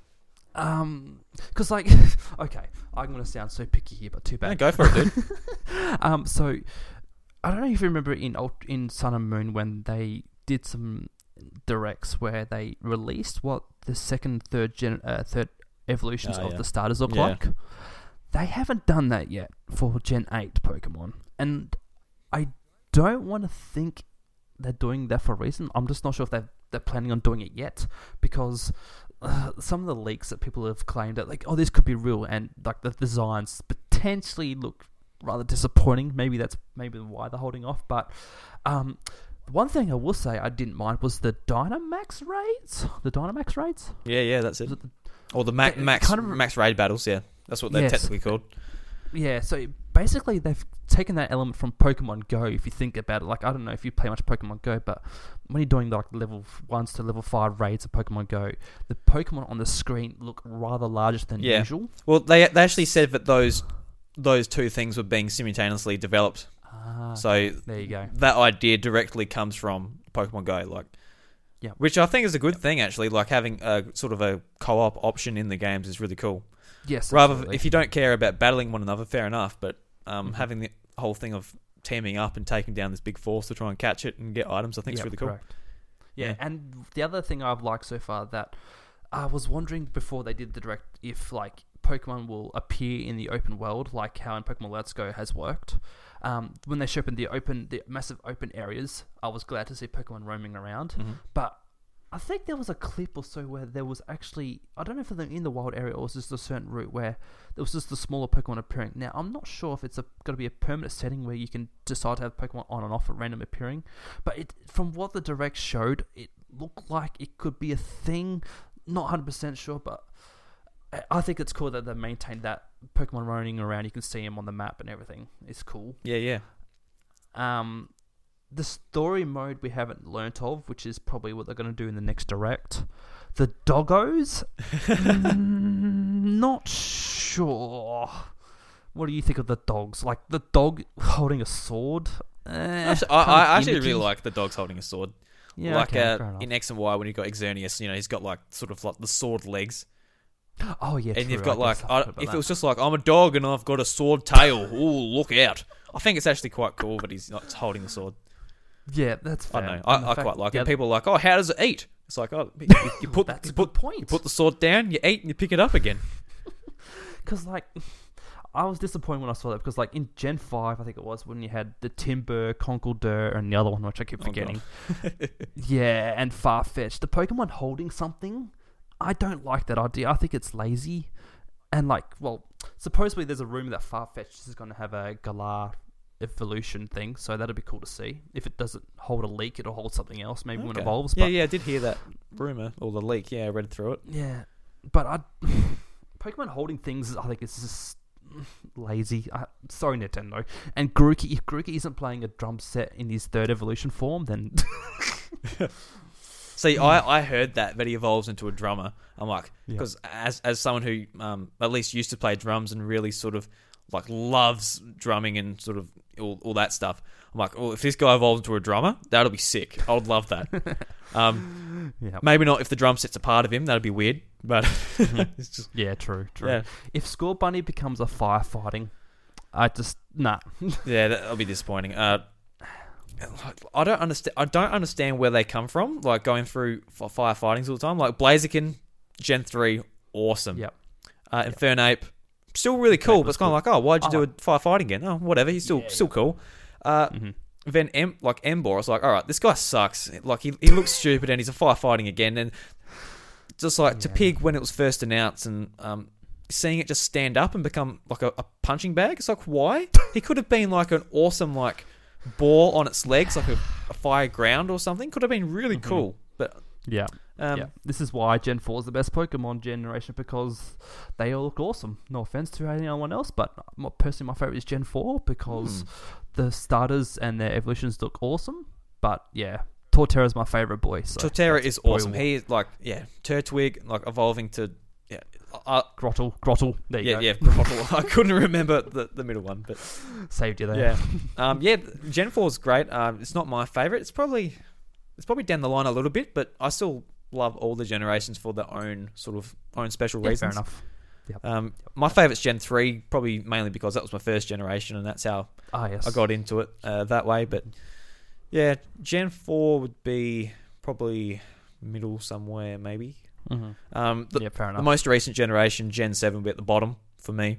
um, because like, okay, I'm gonna sound so picky here, but too bad. yeah, go for it, dude. um, so I don't know if you remember in in Sun and Moon when they did some directs where they released what the second, third gen, uh, third evolutions Oh, of yeah. the starters look Yeah. like. They haven't done that yet for Gen Eight Pokemon, and I don't want to think they're doing that for a reason. I'm just not sure if they're they're planning on doing it yet because uh, some of the leaks that people have claimed that like oh this could be real and like the designs potentially look rather disappointing. Maybe that's maybe why they're holding off. But um, one thing I will say I didn't mind was the Dynamax raids. The Dynamax raids. yeah, yeah, that's it. It the- Or the ma- It- it max kind of- max raid battles, yeah. That's what they're Yes. technically called. Yeah, so basically they've taken that element from Pokemon Go. If you think about it, like I don't know if you play much Pokemon Go, but when you're doing like level ones to level five raids of Pokemon Go, the Pokemon on the screen look rather larger than Yeah. usual. Well, they they actually said that those those two things were being simultaneously developed. Ah, So there you go. that idea directly comes from Pokemon Go, like, Yeah. which I think is a good thing actually. Like having a sort of a co-op option in the games is really cool. Yes, Rather, absolutely. if you don't care about battling one another, fair enough. But um, Mhm. having the whole thing of teaming up and taking down this big force to try and catch it and get items, I think is Yep, really cool. correct. Yeah, Yeah. and the other thing I've liked so far that I was wondering before they did the direct if like Pokemon will appear in the open world, like how in Pokemon Let's Go has worked. Um, when they showed in the open, the massive open areas, I was glad to see Pokemon roaming around. Mhm. But I think there was a clip or so where there was actually I don't know if they're in the wild area or was just a certain route where there was just the smaller Pokemon appearing. Now I'm not sure if it's a going to be a permanent setting where you can decide to have Pokemon on and off at random appearing, but it from what the direct showed, it looked like it could be a thing. Not hundred percent sure, but I- think it's cool that they maintained that Pokemon roaming around. You can see them on the map and everything. It's cool. Yeah, yeah. Um, the story mode we haven't learnt of, which is probably what they're going to do in the next direct. The doggos, Mm, not sure. What do you think of the dogs? Like the dog holding a sword. Eh, Actually, I, I actually really like the dogs holding a sword. Yeah, like okay, uh, in X and Y when you've got Xerneas, you know, he's got like sort of like the sword legs, Oh yeah, and true, you've got guess like I I, forgot about if that. it was just like I'm a dog and I've got a sword tail, ooh, look out! I think it's actually quite cool, but he's not holding the sword. Yeah, that's I fair. don't know. I, I fact- quite like yeah, it. People are like, oh, how does it eat? It's like, oh, you, you put That's you put point. you put the sword down, you eat, and you pick it up again. because like I was disappointed when I saw that because like in Gen Five, I think it was when you had the Timburr, Conkeldurr, and the other one which I keep Oh, forgetting. yeah, and Farfetch. The Pokemon holding something, I don't like that idea. I think it's lazy, and like, well, supposedly there's a rumor that Farfetch is going to have a Galar evolution thing, so that'd be cool to see. If it doesn't hold a leak, it'll hold something else. Maybe when it evolves. Yeah, but yeah, I did hear that rumor or the leak. Yeah, I read through it. Yeah, but I Pokemon holding things, I think it's just lazy. I, sorry, Nintendo. And Grookey, if Grookey isn't playing a drum set in his third evolution form, then See, I, I heard that that he evolves into a drummer. I'm like, Yeah. because as as someone who um, at least used to play drums and really sort of like loves drumming and sort of all, all that stuff, I'm like, well, if this guy evolves into a drummer, that'll be sick. I would love that. um, yeah, maybe not if the drum set's a part of him. That'd be weird. But it's just yeah, true, true. yeah, If Scorbunny becomes a firefighting, I just nah. yeah, that'll be disappointing. Uh, I don't understand. I don't understand where they come from. Like going through firefightings all the time. Like Blaziken, Gen three, awesome. Yep. Uh, Infernape, still really cool, but it's kind of like, oh, why'd you do a firefighting again? Oh, whatever. He's still Yeah, still cool. Uh, Mhm. then M like Emboar, I was like, all right, this guy sucks. Like he he looks stupid and he's a firefighting again. And just like Tepig when it was first announced and um, seeing it just stand up and become like a, a punching bag. It's like why he could have been like an awesome like ball on its legs, like a, a fire ground or something. Could have been really Mhm. cool. But Yeah, um, yeah. This is why Gen Four is the best Pokemon generation because they all look awesome. No offense to anyone else, but my, personally, my favorite is Gen Four because Hmm. the starters and their evolutions look awesome. But yeah, Torterra is my favorite boy. So Torterra is awesome. He is like yeah, Turtwig like evolving to yeah. Uh, Grottle, Grottle. There you yeah, go. yeah, Grottle. I couldn't remember the, the middle one, but Saved you there. yeah, um, yeah. Gen Four is great. Um, it's not my favorite. It's probably it's probably down the line a little bit, but I still love all the generations for their own sort of own special Yeah, reasons. fair enough. Um, my favorite's Gen Three, probably mainly because that was my first generation, and that's how Ah, yes. I got into it uh, that way. But yeah, Gen Four would be probably middle somewhere, maybe. hmm Um, the, yeah, fair enough. the most recent generation, Gen Seven, would be at the bottom for me.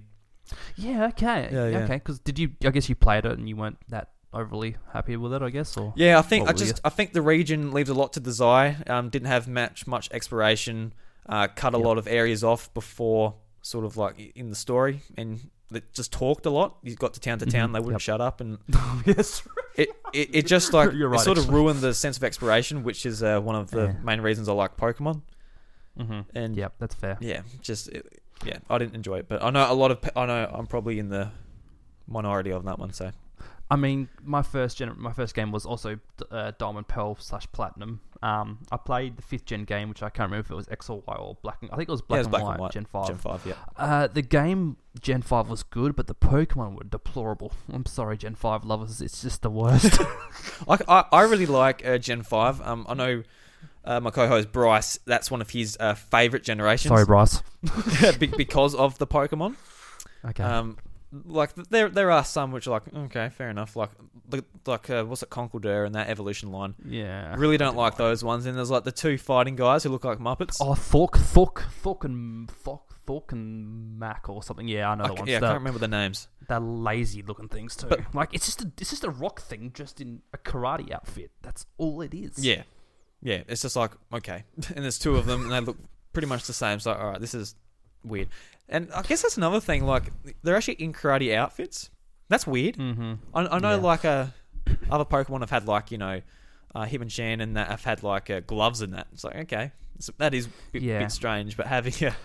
yeah, okay. Yeah, yeah. Okay, because did you? I guess you played it and you weren't that overly happy with it. I guess, or Yeah, I think I just I think the region leaves a lot to desire. Um, didn't have much much exploration. Uh, cut a Yep. lot of areas off before sort of like in the story, and it just talked a lot. You got to town to town, Mhm, they wouldn't yep. shut up, and yes. it, it, it just like You're it right, sort of actually. ruined the sense of exploration, which is uh, one of the Yeah. main reasons I like Pokemon. hmm And Yep, that's fair. yeah, just it, yeah, I didn't enjoy it, but I know a lot of I know I'm probably in the minority of that one. So I mean, my first gen, my first game was also uh, Diamond Pearl slash Platinum. Um, I played the fifth gen game, which I can't remember if it was X or Y or Black. And, I think it was yeah, Black, it's and, black white, and white. Gen Five. Gen Five, yeah. Uh, the game Gen Five was good, but the Pokemon were deplorable. I'm sorry, Gen Five lovers. It's just the worst. I, I, I really like uh, Gen 5. Um, I know uh, my co host Bryce, that's one of his uh, favourite generations sorry, Bryce. be- because of the Pokemon. Okay. Um, like there, there are some which are like okay, fair enough. Like, like, uh, what's it, Conkeldurr and that evolution line. yeah. Really don't like those ones. And there's like the two fighting guys who look like Muppets. Oh, Thork, Thork, Thork and Thork, Thork and Mac or something. Yeah, I know I the ones. yeah, I can't remember the names. they're lazy looking things too. But- like it's just a it's just a rock thing, just in a karate outfit. That's all it is. Yeah, yeah. It's just like okay, and there's two of them, and they look pretty much the same. So all right, this is weird. And I guess that's another thing. Like they're actually in karate outfits. That's weird. Mm-hmm. I, I know Yeah. like uh, other Pokemon have had like you know, uh, Hitmonchan and that have had like uh, gloves and that. It's like okay, it's, that is a bit, Yeah. bit strange. But having a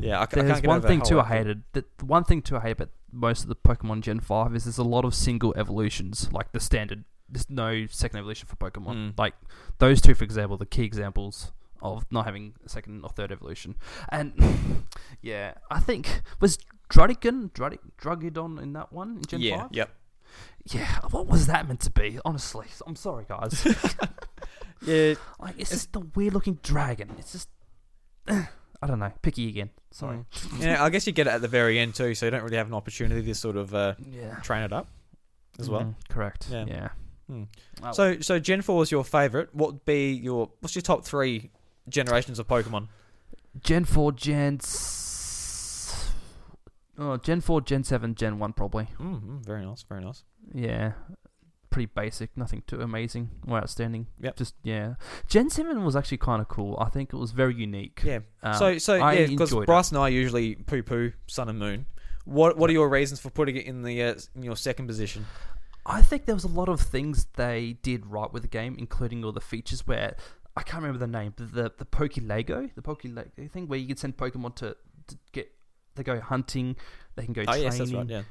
yeah, I, I There's can't get one thing too I hated. That one thing too I hate about most of the Pokemon Gen Five is there's a lot of single evolutions, like the standard. There's no second evolution for Pokemon. Mm. Like those two, for example, the key examples of not having a second or third evolution. And yeah, I think was Drudigan, Drudig, Drugidon in that one in Gen yeah. 5? Yep. Yeah, what was that meant to be? Honestly, I'm sorry, guys. Yeah. like, it's just a weird looking dragon. It's just. I don't know. Picky again. Sorry. yeah. I guess you get it at the very end too, so you don't really have an opportunity to sort of uh, Yeah. train it up as well. Mhm, correct. Yeah. Yeah. Hmm. Oh, So, so Gen Four is your favorite. What would be your? What's your top three generations of Pokemon? Gen 4, Gen. S- oh, Gen 4, Gen 7, Gen 1, probably. Mm, very nice. Very nice. Yeah. Pretty basic. Nothing too amazing or outstanding. Yep. Just, yeah. Gen 7 was actually kind of cool. I think it was very unique. Yeah. Um, so, so I yeah, because enjoyed it. Bryce and I usually poo poo Sun and Moon. What What are your reasons for putting it in the uh, in your second position? I think there was a lot of things they did right with the game, including all the features where I can't remember the name, but the the Poke Pelago, the Poke Pelago thing, where you could send Pokemon to, to get they go hunting, they can go Oh training. yes, that's right. Yeah.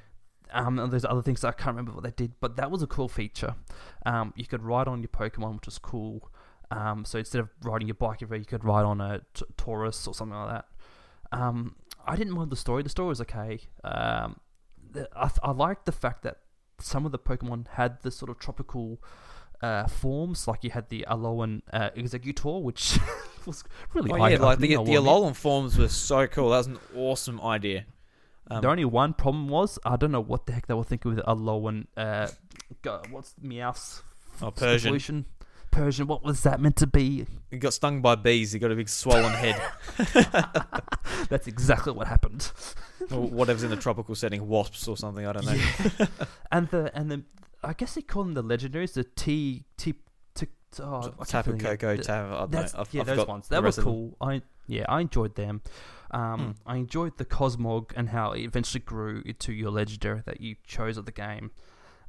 Um, and there's other things that I can't remember what they did, but that was a cool feature. Um, you could ride on your Pokemon, which was cool. Um, so instead of riding your bike everywhere, you could ride on a t- Tauros or something like that. Um, I didn't mind the story. The story was okay. Um, I, I liked the fact that some of the Pokemon had the sort of tropical uh, forms, like you had the Alolan uh, Exeggutor, which was really Oh yeah, like the the. Alolan forms were so cool. That was an awesome idea. Um, the only one problem was I don't know what the heck they were thinking with Alolan. Uh, what's Meowth's Oh, Persian. evolution? Persian. What was that meant to be? he got stung by bees. He got a big swollen head. That's exactly what happened. or whatever's in the tropical setting, wasps or something. I don't know. Yeah. and the and the I guess they call them the legendaries. The T T T. Oh, keep Tapu. Koko, Tapu. I don't know. That's, I've, yeah, I've those ones. That was rest of them. cool. I yeah, I enjoyed them. Um, Hmm. I enjoyed the Cosmog and how it eventually grew into your legendary that you chose of the game.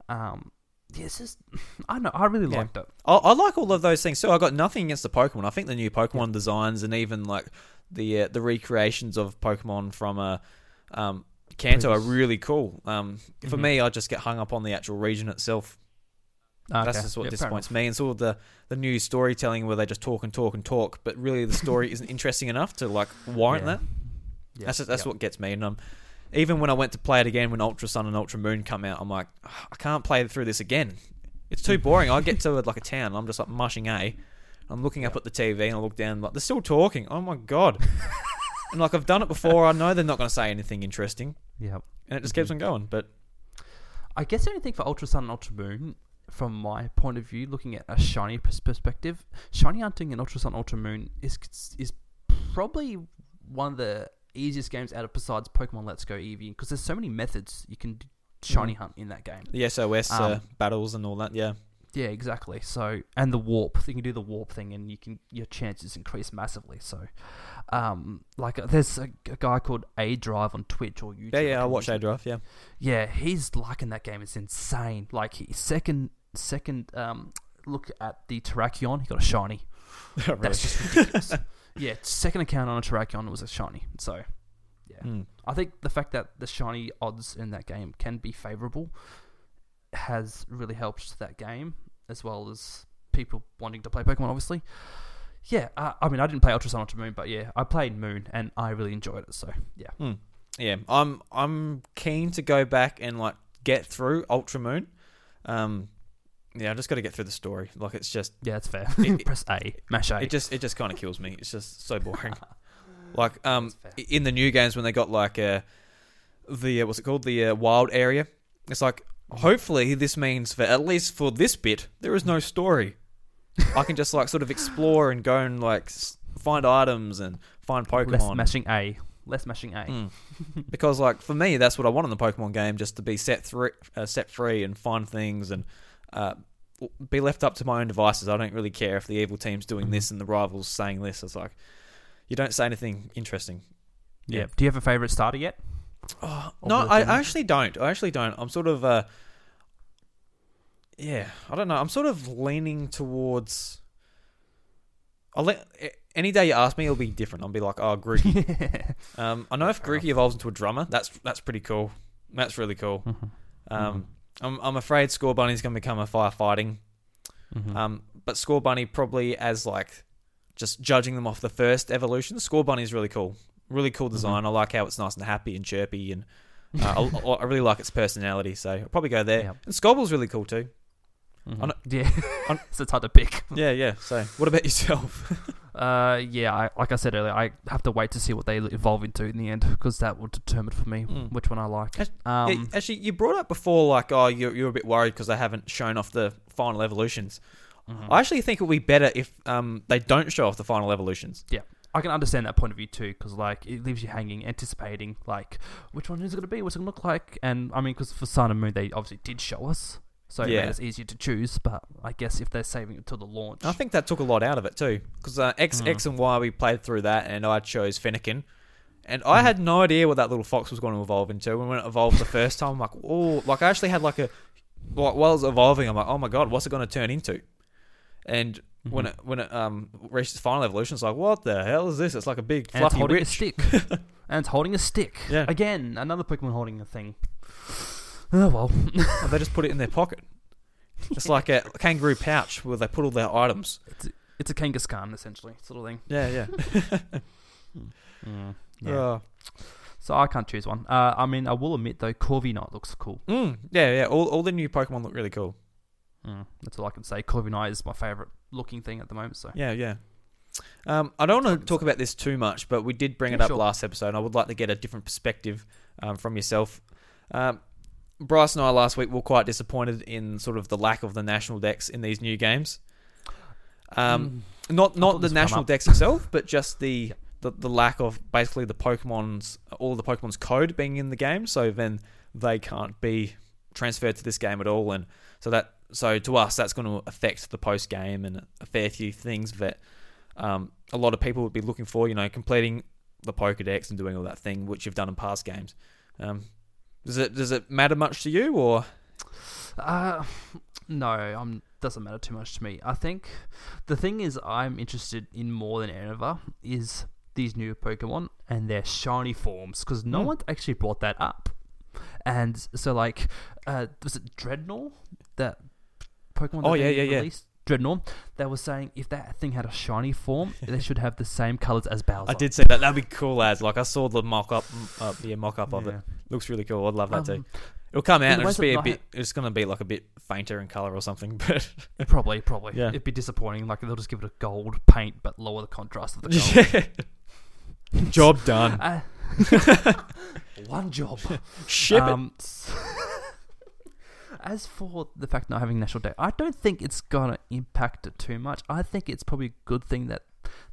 Um, yeah, it's just I don't know. I really Yeah. liked it. I, I like all of those things too. I got nothing against the Pokemon. I think the new Pokemon designs and even like the uh, the recreations of Pokemon from uh, um, Kanto are really cool. Um, for Mhm. me, I just get hung up on the actual region itself. That's just what Yeah, disappoints me. And it's all the the new storytelling where they just talk and talk and talk, but really the story isn't interesting enough to like warrant Yeah. that. Yeah, That's that's yeah. what gets me. And um, even when I went to play it again when Ultra Sun and Ultra Moon come out, I'm like, "Ugh, I can't play through this again. It's too boring. I get to like a town, I'm just like mushing A. I'm looking up at the TV and I look down, like they're still talking. Oh my god! and like I've done it before. I know they're not going to say anything interesting, Yeah. and it just keeps Mhm. on going. But I guess the only thing for Ultra Sun and Ultra Moon, from my point of view, looking at a shiny pers- perspective, shiny hunting in Ultra Sun Ultra Moon is is probably one of the easiest games out of besides Pokemon Let's Go Eevee because there's so many methods you can shiny Mm. hunt in that game. the SOS uh, Um, battles and all that, yeah. Yeah, exactly. So and the warp, you can do the warp thing, and you can your chances increase massively. So, um, like there's a, a guy called aDrive on Twitch or YouTube. Yeah, yeah, I watch aDrive. Yeah, Yeah, his luck in that game is insane. Like he, second second um look at the Terrakion, he got a shiny. Really. That's just ridiculous. yeah, second account on a Terrakion was a shiny. So yeah. Hmm. I think the fact that the shiny odds in that game can be favorable has really helped that game as well as people wanting to play Pokemon obviously. Yeah, uh, I mean I didn't play Ultra Sun Ultra Moon, but yeah, I played Moon and I really enjoyed it. So yeah, Hmm. Yeah, I'm I'm keen to go back and like get through Ultra Moon. Um, yeah, I just got to get through the story. Like it's just yeah, it's fair. It- Press A, mash A. it just it just kind of kills me. It's just so boring. like um That's fair. i- in the new games when they got like uh the uh, what's it called the uh, wild area. It's like hopefully this means for at least for this bit there is no story. I can just like sort of explore and go and like find items and find Pokemon. Less mashing A. Less mashing A. Mm. because like for me that's what I want in the Pokemon game just to be set thre- uh, set free and find things and uh, be left up to my own devices. I don't really care if the evil team's doing this and the rivals saying this. It's like you don't say anything interesting. Yeah. Yeah. Do you have a favorite starter yet? Oh, no, I actually don't. I actually don't. I'm sort of uh yeah, I don't know. I'm sort of leaning towards I'll let any day you ask me it'll be different. I'll be like, "Oh, Grookey." um I know if Grookey evolves into a drummer, that's that's pretty cool. That's really cool. Mhm. Um I'm I'm afraid Scorbunny's going to become a firefighting Mhm. um, but Scorbunny probably as like just judging them off the first evolution. Scorbunny is really cool, really cool design. Mm-hmm. I like how it's nice and happy and chirpy, and uh, I, I really like its personality. So I'll probably go there. Yeah. And Scobble's really cool too. Mhm. On yeah, on- so it's hard to pick. Yeah, yeah. So what about yourself? Uh, yeah, I, like I said earlier, I have to wait to see what they evolve into in the end because that will determine for me Mm. which one I like. Ac- Um, yeah, actually, you brought up before, like, oh, you're, you're a bit worried because they haven't shown off the final evolutions. mhm. I actually think it would be better if um, they don't show off the final evolutions. I can understand that point of view too, because like it leaves you hanging, anticipating like which one is it going to be, what's it going to look like, and I mean, because for Sun and Moon they obviously did show us, so Yeah. made it easier to choose. But I guess if they're saving it till the launch, I think that took a lot out of it too, because uh, X, Mm. X and Y we played through that, and I chose Fennekin, and I Mhm. had no idea what that little fox was going to evolve into. And when it evolved the first time, I'm like, oh, like I actually had like a, like while it was evolving, I'm like, oh my god, what's it going to turn into? And when Mhm. it when it um reached its final evolution, it's like, what the hell is this? It's like a big and it's fluffy holding a stick, and it's holding a stick. Yeah. Again, another Pokemon holding a thing. Oh well. Oh, they just put it in their pocket. It's like a kangaroo pouch where they put all their items. It's a Kangaskhan essentially, sort of thing. Yeah, yeah. Yeah. Oh. So I can't choose one. Uh, I mean, I will admit though, Corviknight looks cool. Mm, yeah, yeah. All, all the new Pokemon look really cool. Mm, that's all I can say. Corviknight is my favorite looking thing at the moment. So Yeah, yeah. Um, I don't want to talk about this too much, but we did bring it up sure. last episode. And I would like to get a different perspective um, from yourself. Um, Bryce and I last week were quite disappointed in sort of the lack of the national dex in these new games. Um, Mm, not not the this would come national dex itself, but just the, the the lack of basically the Pokemon's all the Pokemon's code being in the game. So then they can't be transferred to this game at all, and so that so to us that's going to affect the post game and a fair few things that um, a lot of people would be looking for. You know, completing the Pokedex and doing all that thing which you've done in past games. Um, does it does it matter much to you or? Uh, no, um, doesn't matter too much to me. I think the thing is, I'm interested in more than ever is these new Pokemon and their shiny forms because no Mm. one actually brought that up. And so, like, uh, was it Drednaw that Pokemon? Oh, that yeah, yeah, yeah. released? Drednaw. They were saying if that thing had a shiny form, they should have the same colors as Bowser. I did say that. That'd be cool as like I saw the mock up, uh, the mock up of it. Looks really cool. I'd love that too. Um, It'll come out and it'll just be a bit. It's gonna be like a bit fainter in color or something. But Probably, probably. Yeah. It'd be disappointing. Like they'll just give it a gold paint, but lower the contrast of the gold. yeah. job done. Uh, one job. Ship Um, s- as for the fact not having national day, I don't think it's gonna impact it too much. I think it's probably a good thing that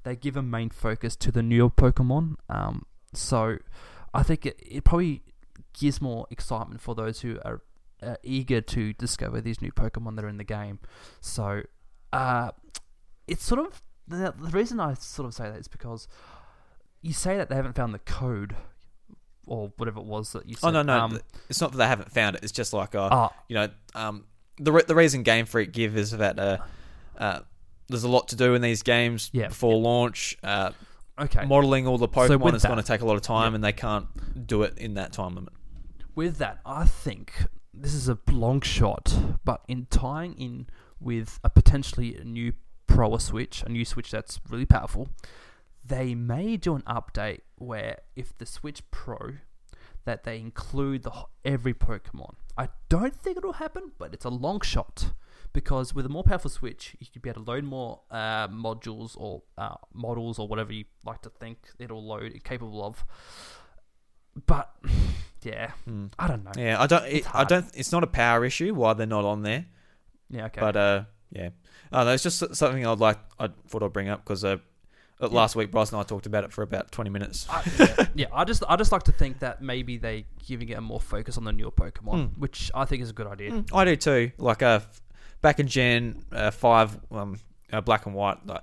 they give a main focus to the newer Pokemon. Um, so I think it, it probably gives more excitement for those who are uh, eager to discover these new Pokemon that are in the game. So uh, it's sort of the, the reason I sort of say that is because you say that they haven't found the code or whatever it was that you said. Oh no no, Um, it's not that they haven't found it. It's just like uh, ah, you know, um, the re- the reason Game Freak give is that uh, uh, there's a lot to do in these games Yeah, before launch. Uh, okay. modeling all the So Pokemon with is going to take a lot of time, Yeah. and they can't do it in that time limit. With that, I think this is a long shot, but in tying in with a potentially new Pro Switch, a new Switch that's really powerful, they may do an update where if the Switch Pro, that they include the every Pokemon. I don't think it'll happen, but it's a long shot because with a more powerful Switch, you could be able to load more uh, modules or uh, models or whatever you like to think it'll load capable of. But yeah, Hmm. I don't know. Yeah, I don't. It, It's I don't. It's not a power issue why they're not on there. Yeah, okay. But uh, yeah, oh, no, it's just something I'd like. I thought I'd bring up because uh, uh, last week Bryce and I talked about it for about twenty minutes. I, yeah, yeah, I just I just like to think that maybe they giving it a more focus on the newer Pokemon, Mm. which I think is a good idea. Mm, I do too. Like uh, back in Gen uh, five, um, uh, black and white, like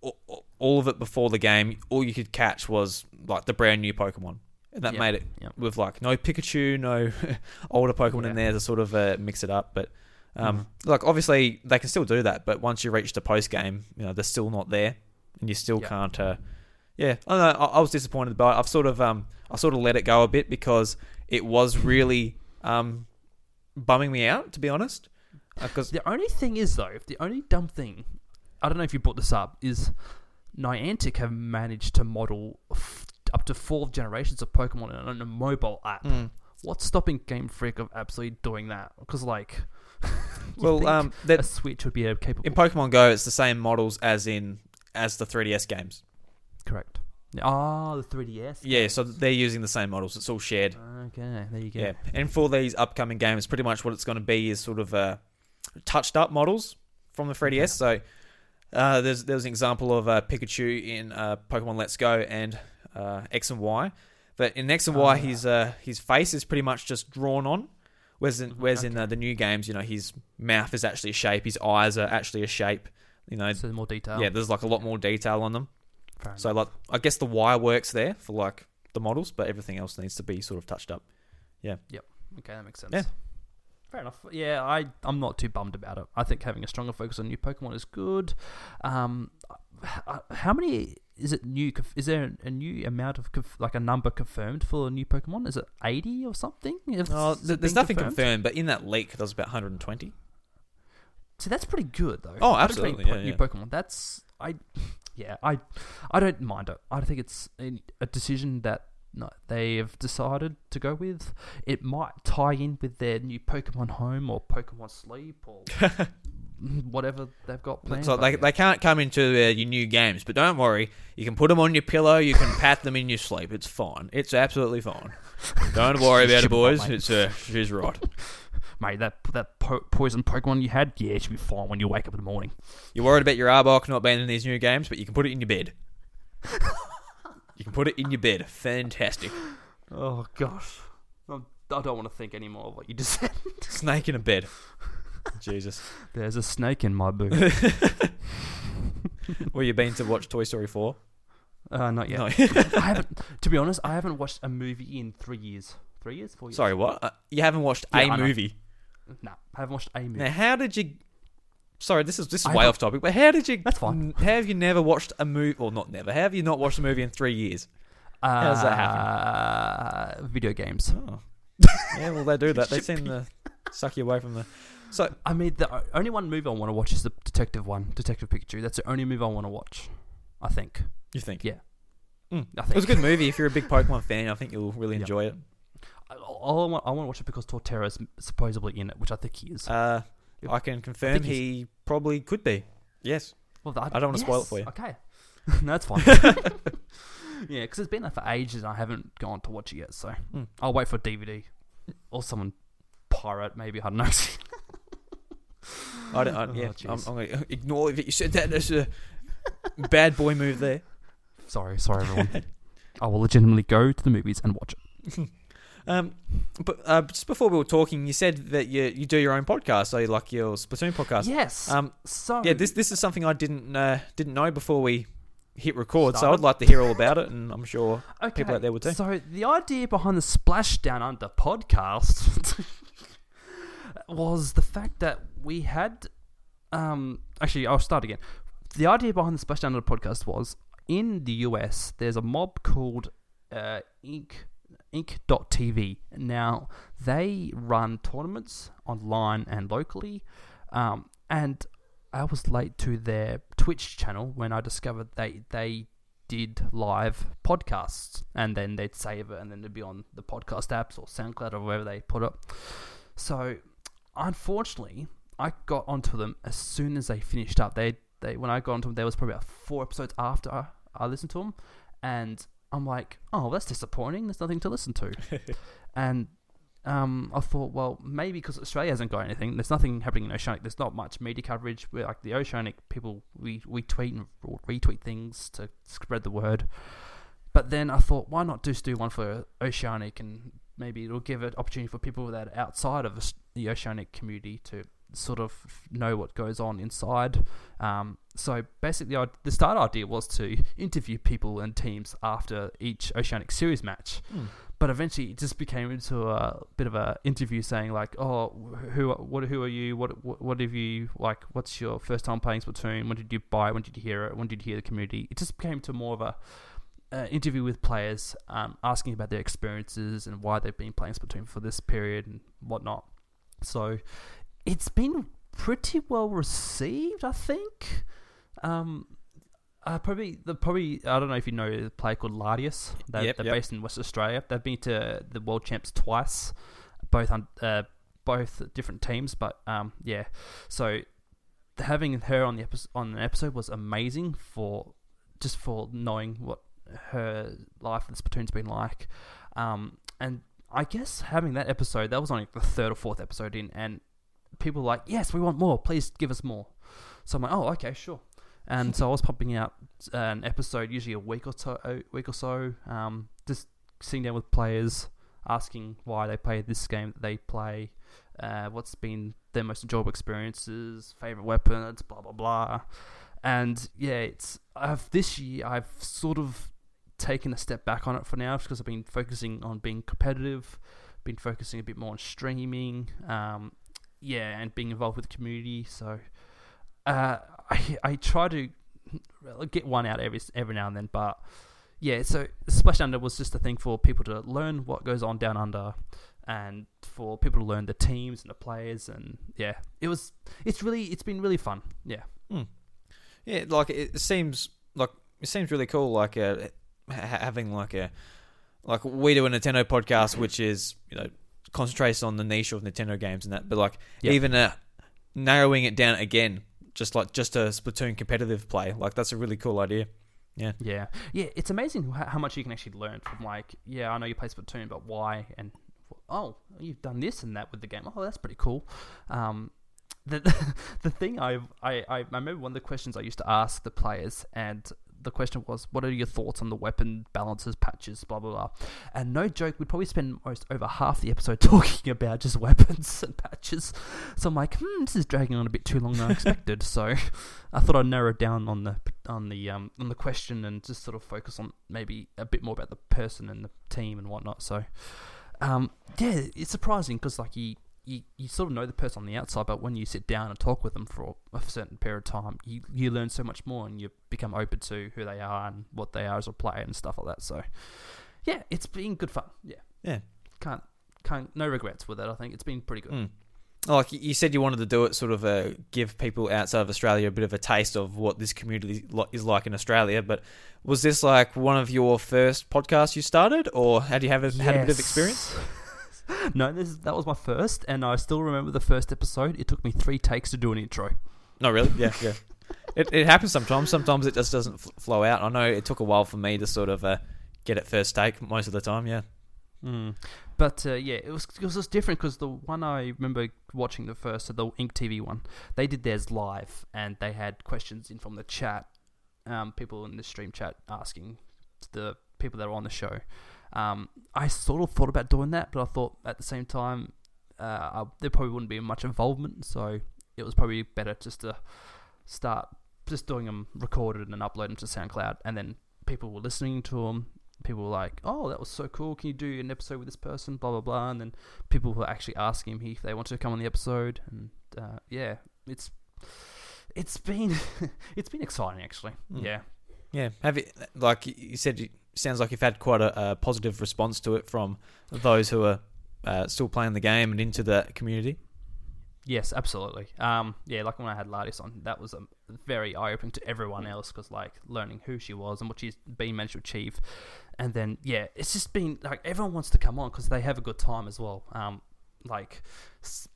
all, all of it before the game, all you could catch was like the brand new Pokemon, and that Yeah, made it yeah. with like no Pikachu, no older Pokemon in there to sort of uh, mix it up. But um, Mhm. like obviously they can still do that, but once you reach the post game, you know they're still not there, and you still Yeah. can't. Uh, yeah, I don't know. I, I was disappointed, but I've sort of um, I sort of let it go a bit because it was really um, bumming me out, to be honest. Because The only thing is though, the only dumb thing, I don't know if you brought this up, is Niantic have managed to model f- up to four generations of Pokemon on a mobile app. Mm. What's stopping Game Freak of absolutely doing that? Because like, Well, um, that a Switch would be able capable. in Pokemon Go, it's the same models as in as the 3DS games. Correct. Ah, the 3DS. Yeah, so they're using the same models. It's all shared. Okay, there you go. Yeah, and for these upcoming games, pretty much what it's going to be is sort of uh, touched up models from the 3DS. So uh, there's there's an example of uh, Pikachu in uh, Pokemon Let's Go and uh, X and Y, but in X and Y, Ah. his uh, his face is pretty much just drawn on. Whereas in, Mhm, whereas in uh, the new games, you know, his mouth is actually a shape, his eyes are actually a shape. You know, So more detail. yeah, there's like a lot more detail on them. Fair So enough. like, I guess the wire works there for like the models, but everything else needs to be sort of touched up. Yeah. Yep. Okay, that makes sense. Yeah. Fair enough. Yeah, I I'm not too bummed about it. I think having a stronger focus on new Pokemon is good. Um, how many is it new? Is there a new amount of like a number confirmed for a new Pokemon? Is it eighty or something? Oh, there's nothing confirmed? but in that leak, there's about 120. See, that's pretty good though. Oh, 120 absolutely, po- yeah, new yeah. Pokemon. That's I. Yeah, I I don't mind it. I think it's a decision that no, they have decided to go with. It might tie in with their new Pokemon Home or Pokemon Sleep or whatever they've got planned. so they, yeah. they can't come into uh, your new games, but don't worry. You can put them on your pillow. You can pat them in your sleep. It's fine. It's absolutely fine. Don't worry about it, Ship 'em up, boys. mate. It's uh, she's right. Mate, that that po- poison Pokemon you had, yeah, it should be fine when you wake up in the morning. You're worried about your Arbok not being in these new games, but you can put it in your bed. you can put it in your bed. Fantastic. Oh gosh, I'm, I don't want to think anymore of what you just said. Snake in a bed. Jesus. There's a snake in my boot. Well, you been to watch Toy Story 4? Uh, not yet. No. I haven't. To be honest, I haven't watched a movie in three years. Three years, four years. Sorry, what? Uh, you haven't watched Yeah, a I know. movie? No, I haven't watched a movie. Now, how did you? Sorry, this is this is I way haven't- off topic, but how did you? That's fine. How have you never watched a movie? Or not never? How have you not watched a movie in three years? Uh, does that happen? Video games. Oh, yeah. Well, they do that. They seem to suck you away from the. So I mean, the only one movie I want to watch is the detective one, Detective Pikachu. That's the only movie I want to watch. I think. you think? Yeah. Mm. I think. It was a good movie. If you're a big Pokemon fan, I think you'll really Yeah. enjoy it. I, all I want, I want to watch it because Torterra is supposedly in it, which I think he is. Uh. I can confirm think he probably could be. Yes. well, I don't wanna spoil it for you. Okay. no, that's fine. yeah, because it's been there for ages and I haven't gone to watch it yet. So Mm. I'll wait for DVD or someone pirate maybe. I don't know. I don't. I, Oh, yeah, I'm. I'm going to ignore if you said that. That's a bad boy move there. sorry, sorry everyone. I will legitimately go to the movies and watch it. Um, but uh, just before we were talking, you said that you you do your own podcast, so you like your Splatoon podcast. Yes. Um, so yeah, this this is something I didn't uh, didn't know before we hit record, so I'd like to hear all about it, and I'm sure okay. people out there would too. So the idea behind the Splashdown Under podcast was the fact that we had. Um, actually, I'll start again. The idea behind the Splashdown Under podcast was in the US. There's a mob called uh, Inc. Inc.tv. Now they run tournaments online and locally, um, and I was late to their Twitch channel when I discovered they they did live podcasts, and then they'd save it, and then it'd be on the podcast apps or SoundCloud or wherever they put it. So, unfortunately, I got onto them as soon as they finished up. They they when I got onto them, there was probably about four episodes after I, I listened to them, and I'm like, oh, that's disappointing. There's nothing to listen to, and um, I thought, well, maybe because Australia hasn't got anything. There's nothing happening in Oceanic. There's not much media coverage. We're like the Oceanic people, we we tweet and retweet things to spread the word. But then I thought, why not just do one for Oceanic, and maybe it'll give an opportunity for people that are outside of the Oceanic community to sort of know what goes on inside. Um, so basically, I, the start idea was to interview people and teams after each Oceanic Series match. Hmm. but eventually it just became into a bit of a interview saying like oh who what who are you? What what, what have you like what's your first time playing Splatoon when did you buy? It when did you hear it? When did you hear the community? It just became to more of a uh, interview with players um, asking about their experiences and why they've been playing Splatoon for this period and whatnot. So it's been pretty well received I think um, Uh, probably the probably I don't know if you know a player called Lardius. They're, Yep, they're yep. based in West Australia. They've been to the World Champs twice, both on uh, both different teams. But um, yeah, so having her on the episode on an episode was amazing for just for knowing what her life in Splatoon's been like. Um, and I guess having that episode, that was only the third or fourth episode in, and people like, yes, we want more. Please give us more. So I'm like, oh, okay, sure. And so I was pumping out an episode, usually a week or so, a week or so, um, just sitting down with players, asking why they play this game that they play, uh, what's been their most enjoyable experiences, favorite weapons, blah blah blah. And yeah, it's I've this year I've sort of taken a step back on it for now because I've been focusing on being competitive, been focusing a bit more on streaming, um, yeah, and being involved with the community. So uh, I I try to get one out every every now and then, but yeah, so Splash Under was just a thing for people to learn what goes on down under, and for people to learn the teams and the players, and yeah, it was it's really it's been really fun. Yeah, Yeah, like it seems like it seems really cool. Like uh, ha- having like a like we do a Nintendo podcast, which is you know concentrates on the niche of Nintendo games and that. But like Yep. even uh, narrowing it down again, just like just a Splatoon competitive play, like that's a really cool idea. yeah, yeah. Yeah. It's amazing how, much you can actually learn from like yeah, I know you play Splatoon, but why and oh, you've done this and that with the game. Oh, that's pretty cool. Um, the the thing I I I remember one of the questions I used to ask the players, and the question was, "What are your thoughts on the weapon balances, patches, blah blah blah?" And no joke, we'd probably spend most over half the episode talking about just weapons and patches. So I'm like, hmm, this is dragging on a bit too long than I expected. so I thought I'd narrow down on the on the um on the question and just sort of focus on maybe a bit more about the person and the team and whatnot. So um, yeah, it's surprising because like you, you you sort of know the person on the outside, but when you sit down and talk with them for a certain period of time, you you learn so much more and you become open to who they are and what they are as a player and stuff like that. So yeah, it's been good fun. Yeah, Yeah. can't can't no regrets with it. I think it's been pretty good. Mm. Like you said, you wanted to do it, sort of uh, give people outside of Australia a bit of a taste of what this community is like in Australia. But was this like one of your first podcasts you started, or had you have a, had a bit of experience? no, this is, that was my first, and I still remember the first episode. It took me three takes to do an intro. No, really. Yeah, yeah. It it happens sometimes. Sometimes it just doesn't f- flow out. I know it took a while for me to sort of uh, get it first take. Most of the time, yeah. Mm. But uh, yeah, it was it was just different because the one I remember watching the first, so the Ink TV one, they did theirs live and they had questions in from the chat, um, people in the stream chat asking the people that were on the show. Um, I sort of thought about doing that, but I thought at the same time uh, I, there probably wouldn't be much involvement, so it was probably better just to start just doing them recorded and upload them to SoundCloud, and then people were listening to them. People were like, "Oh, that was so cool! Can you do an episode with this person?" Blah blah blah, and then people were actually asking him if they wanted to come on the episode, and uh, yeah, it's it's been it's been exciting actually. Mm. Yeah, Yeah. Have you like you said? You, sounds like you've had quite a, a positive response to it from those who are uh, still playing the game and into the community. Yes, absolutely. Um, yeah, like when I had Lardis on, that was um, very eye opening to everyone else because like learning who she was and what she's been managed to achieve, and then yeah, it's just been like everyone wants to come on because they have a good time as well. Um, like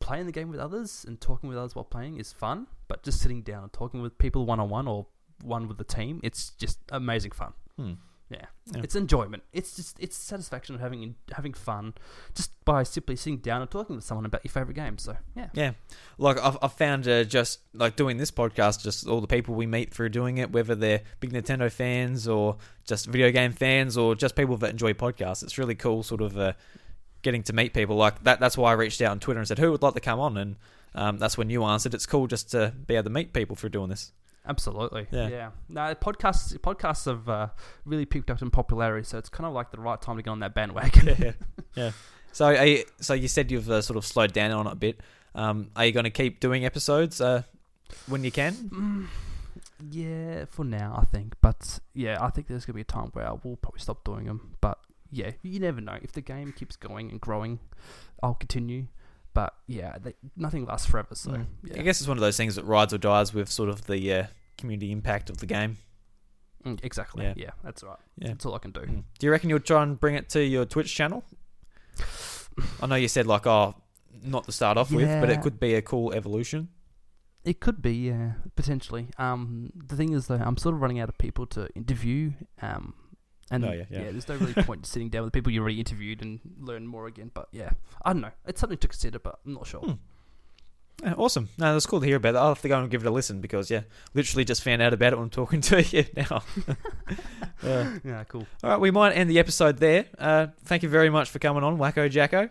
playing the game with others and talking with others while playing is fun, but just sitting down and talking with people one on one or one with the team, it's just amazing fun. Hmm. Yeah. Yeah. It's enjoyment. It's just it's satisfaction of having having fun, just by simply sitting down and talking with someone about your favorite game. So yeah. Yeah, like I've, I've found uh, just like doing this podcast, just all the people we meet through doing it, whether they're big Nintendo fans or just video game fans or just people that enjoy podcasts. It's really cool, sort of uh, getting to meet people like that. That's why I reached out on Twitter and said, "Who would like to come on?" And um, that's when you answered. It's cool just to be able to meet people through doing this. Absolutely. Yeah. Yeah. No, podcasts podcasts have uh, really picked up in popularity, so it's kind of like the right time to get on that bandwagon. yeah, yeah. So, are you, so you said you've uh, sort of slowed down on it a bit. Um, are you going to keep doing episodes uh, when you can? Mm, yeah, for now, I think. But yeah, I think there's gonna be a time where I will probably stop doing them. But yeah, you never know. If the game keeps going and growing, I'll continue. But yeah, they, nothing lasts forever. So Mm. yeah. I guess it's one of those things that rides or dies with sort of the uh, community impact of the game. Mm, exactly. Yeah. Yeah. that's right. Yeah. That's all I can do. Mm. Do you reckon you'll try and bring it to your Twitch channel? I know you said like, oh, not to start off with, but it could be a cool evolution. It could be, yeah, potentially. Um, the thing is, though, I'm sort of running out of people to interview. Um, and Oh, yeah, yeah. there's no really point sitting down with the people you already interviewed and learn more again. But yeah, I don't know. It's something to consider, but I'm not sure. Hmm. Yeah, awesome. No, that's cool to hear about. That. I'll have to go and give it a listen because yeah, literally just found out about it when I'm talking to you now. Uh, Yeah, cool. all right, we might end the episode there. Uh, thank you very much for coming on, Wacko Jacko.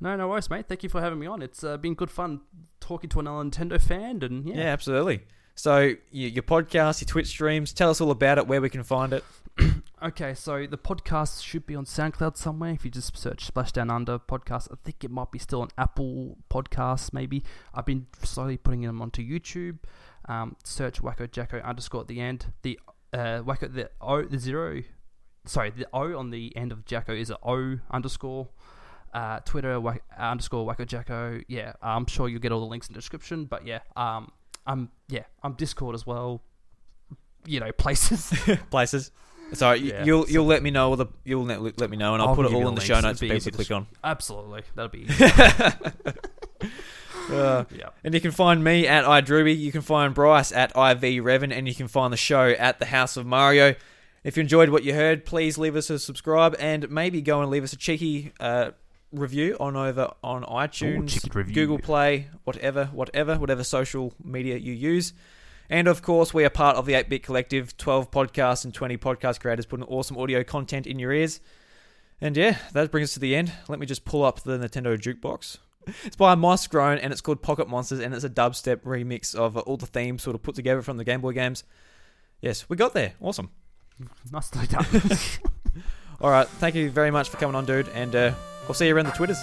No, no worries, mate. Thank you for having me on. It's uh, been good fun talking to another Nintendo fan, and yeah, Yeah, absolutely. So your podcast, your Twitch streams, tell us all about it, where we can find it. Okay, so the podcast should be on SoundCloud somewhere. If you just search Splashdown Under podcast, I think it might be still on Apple Podcasts. Maybe I've been slowly putting them onto YouTube. Um, search Wacko Jacko underscore at the end. The uh, Wacko the O the zero, sorry, the O on the end of Jacko is a O underscore. Uh, Twitter wack, underscore Wacko Jacko. Yeah, I'm sure you'll get all the links in the description. But yeah, um, I'm yeah, I'm Discord as well. You know, places. Places. Sorry, Yeah, you'll so- you'll let me know the you'll let, let me know, and I'll, I'll put it all in the show notes for people to click on. Absolutely, that'll be. Easy. Uh, yeah. and you can find me at iDrewby, you can find Bryce at ivRevin, and you can find the show at the House of Mario. If you enjoyed what you heard, please leave us a subscribe and maybe go and leave us a cheeky uh, review on over on iTunes, review. Google Play, whatever, whatever, whatever social media you use. And of course, we are part of the 8 Bit Collective, 12 podcasts and 20 podcast creators putting awesome audio content in your ears. And yeah, that brings us to the end. Let me just pull up the Nintendo jukebox. It's by Moss Grown and it's called Pocket Monsters and it's a dubstep remix of all the themes sort of put together from the Game Boy games. Yes, we got there. Awesome. Nicely done. All right, thank you very much for coming on, dude, and uh, we'll see you around the Twitters.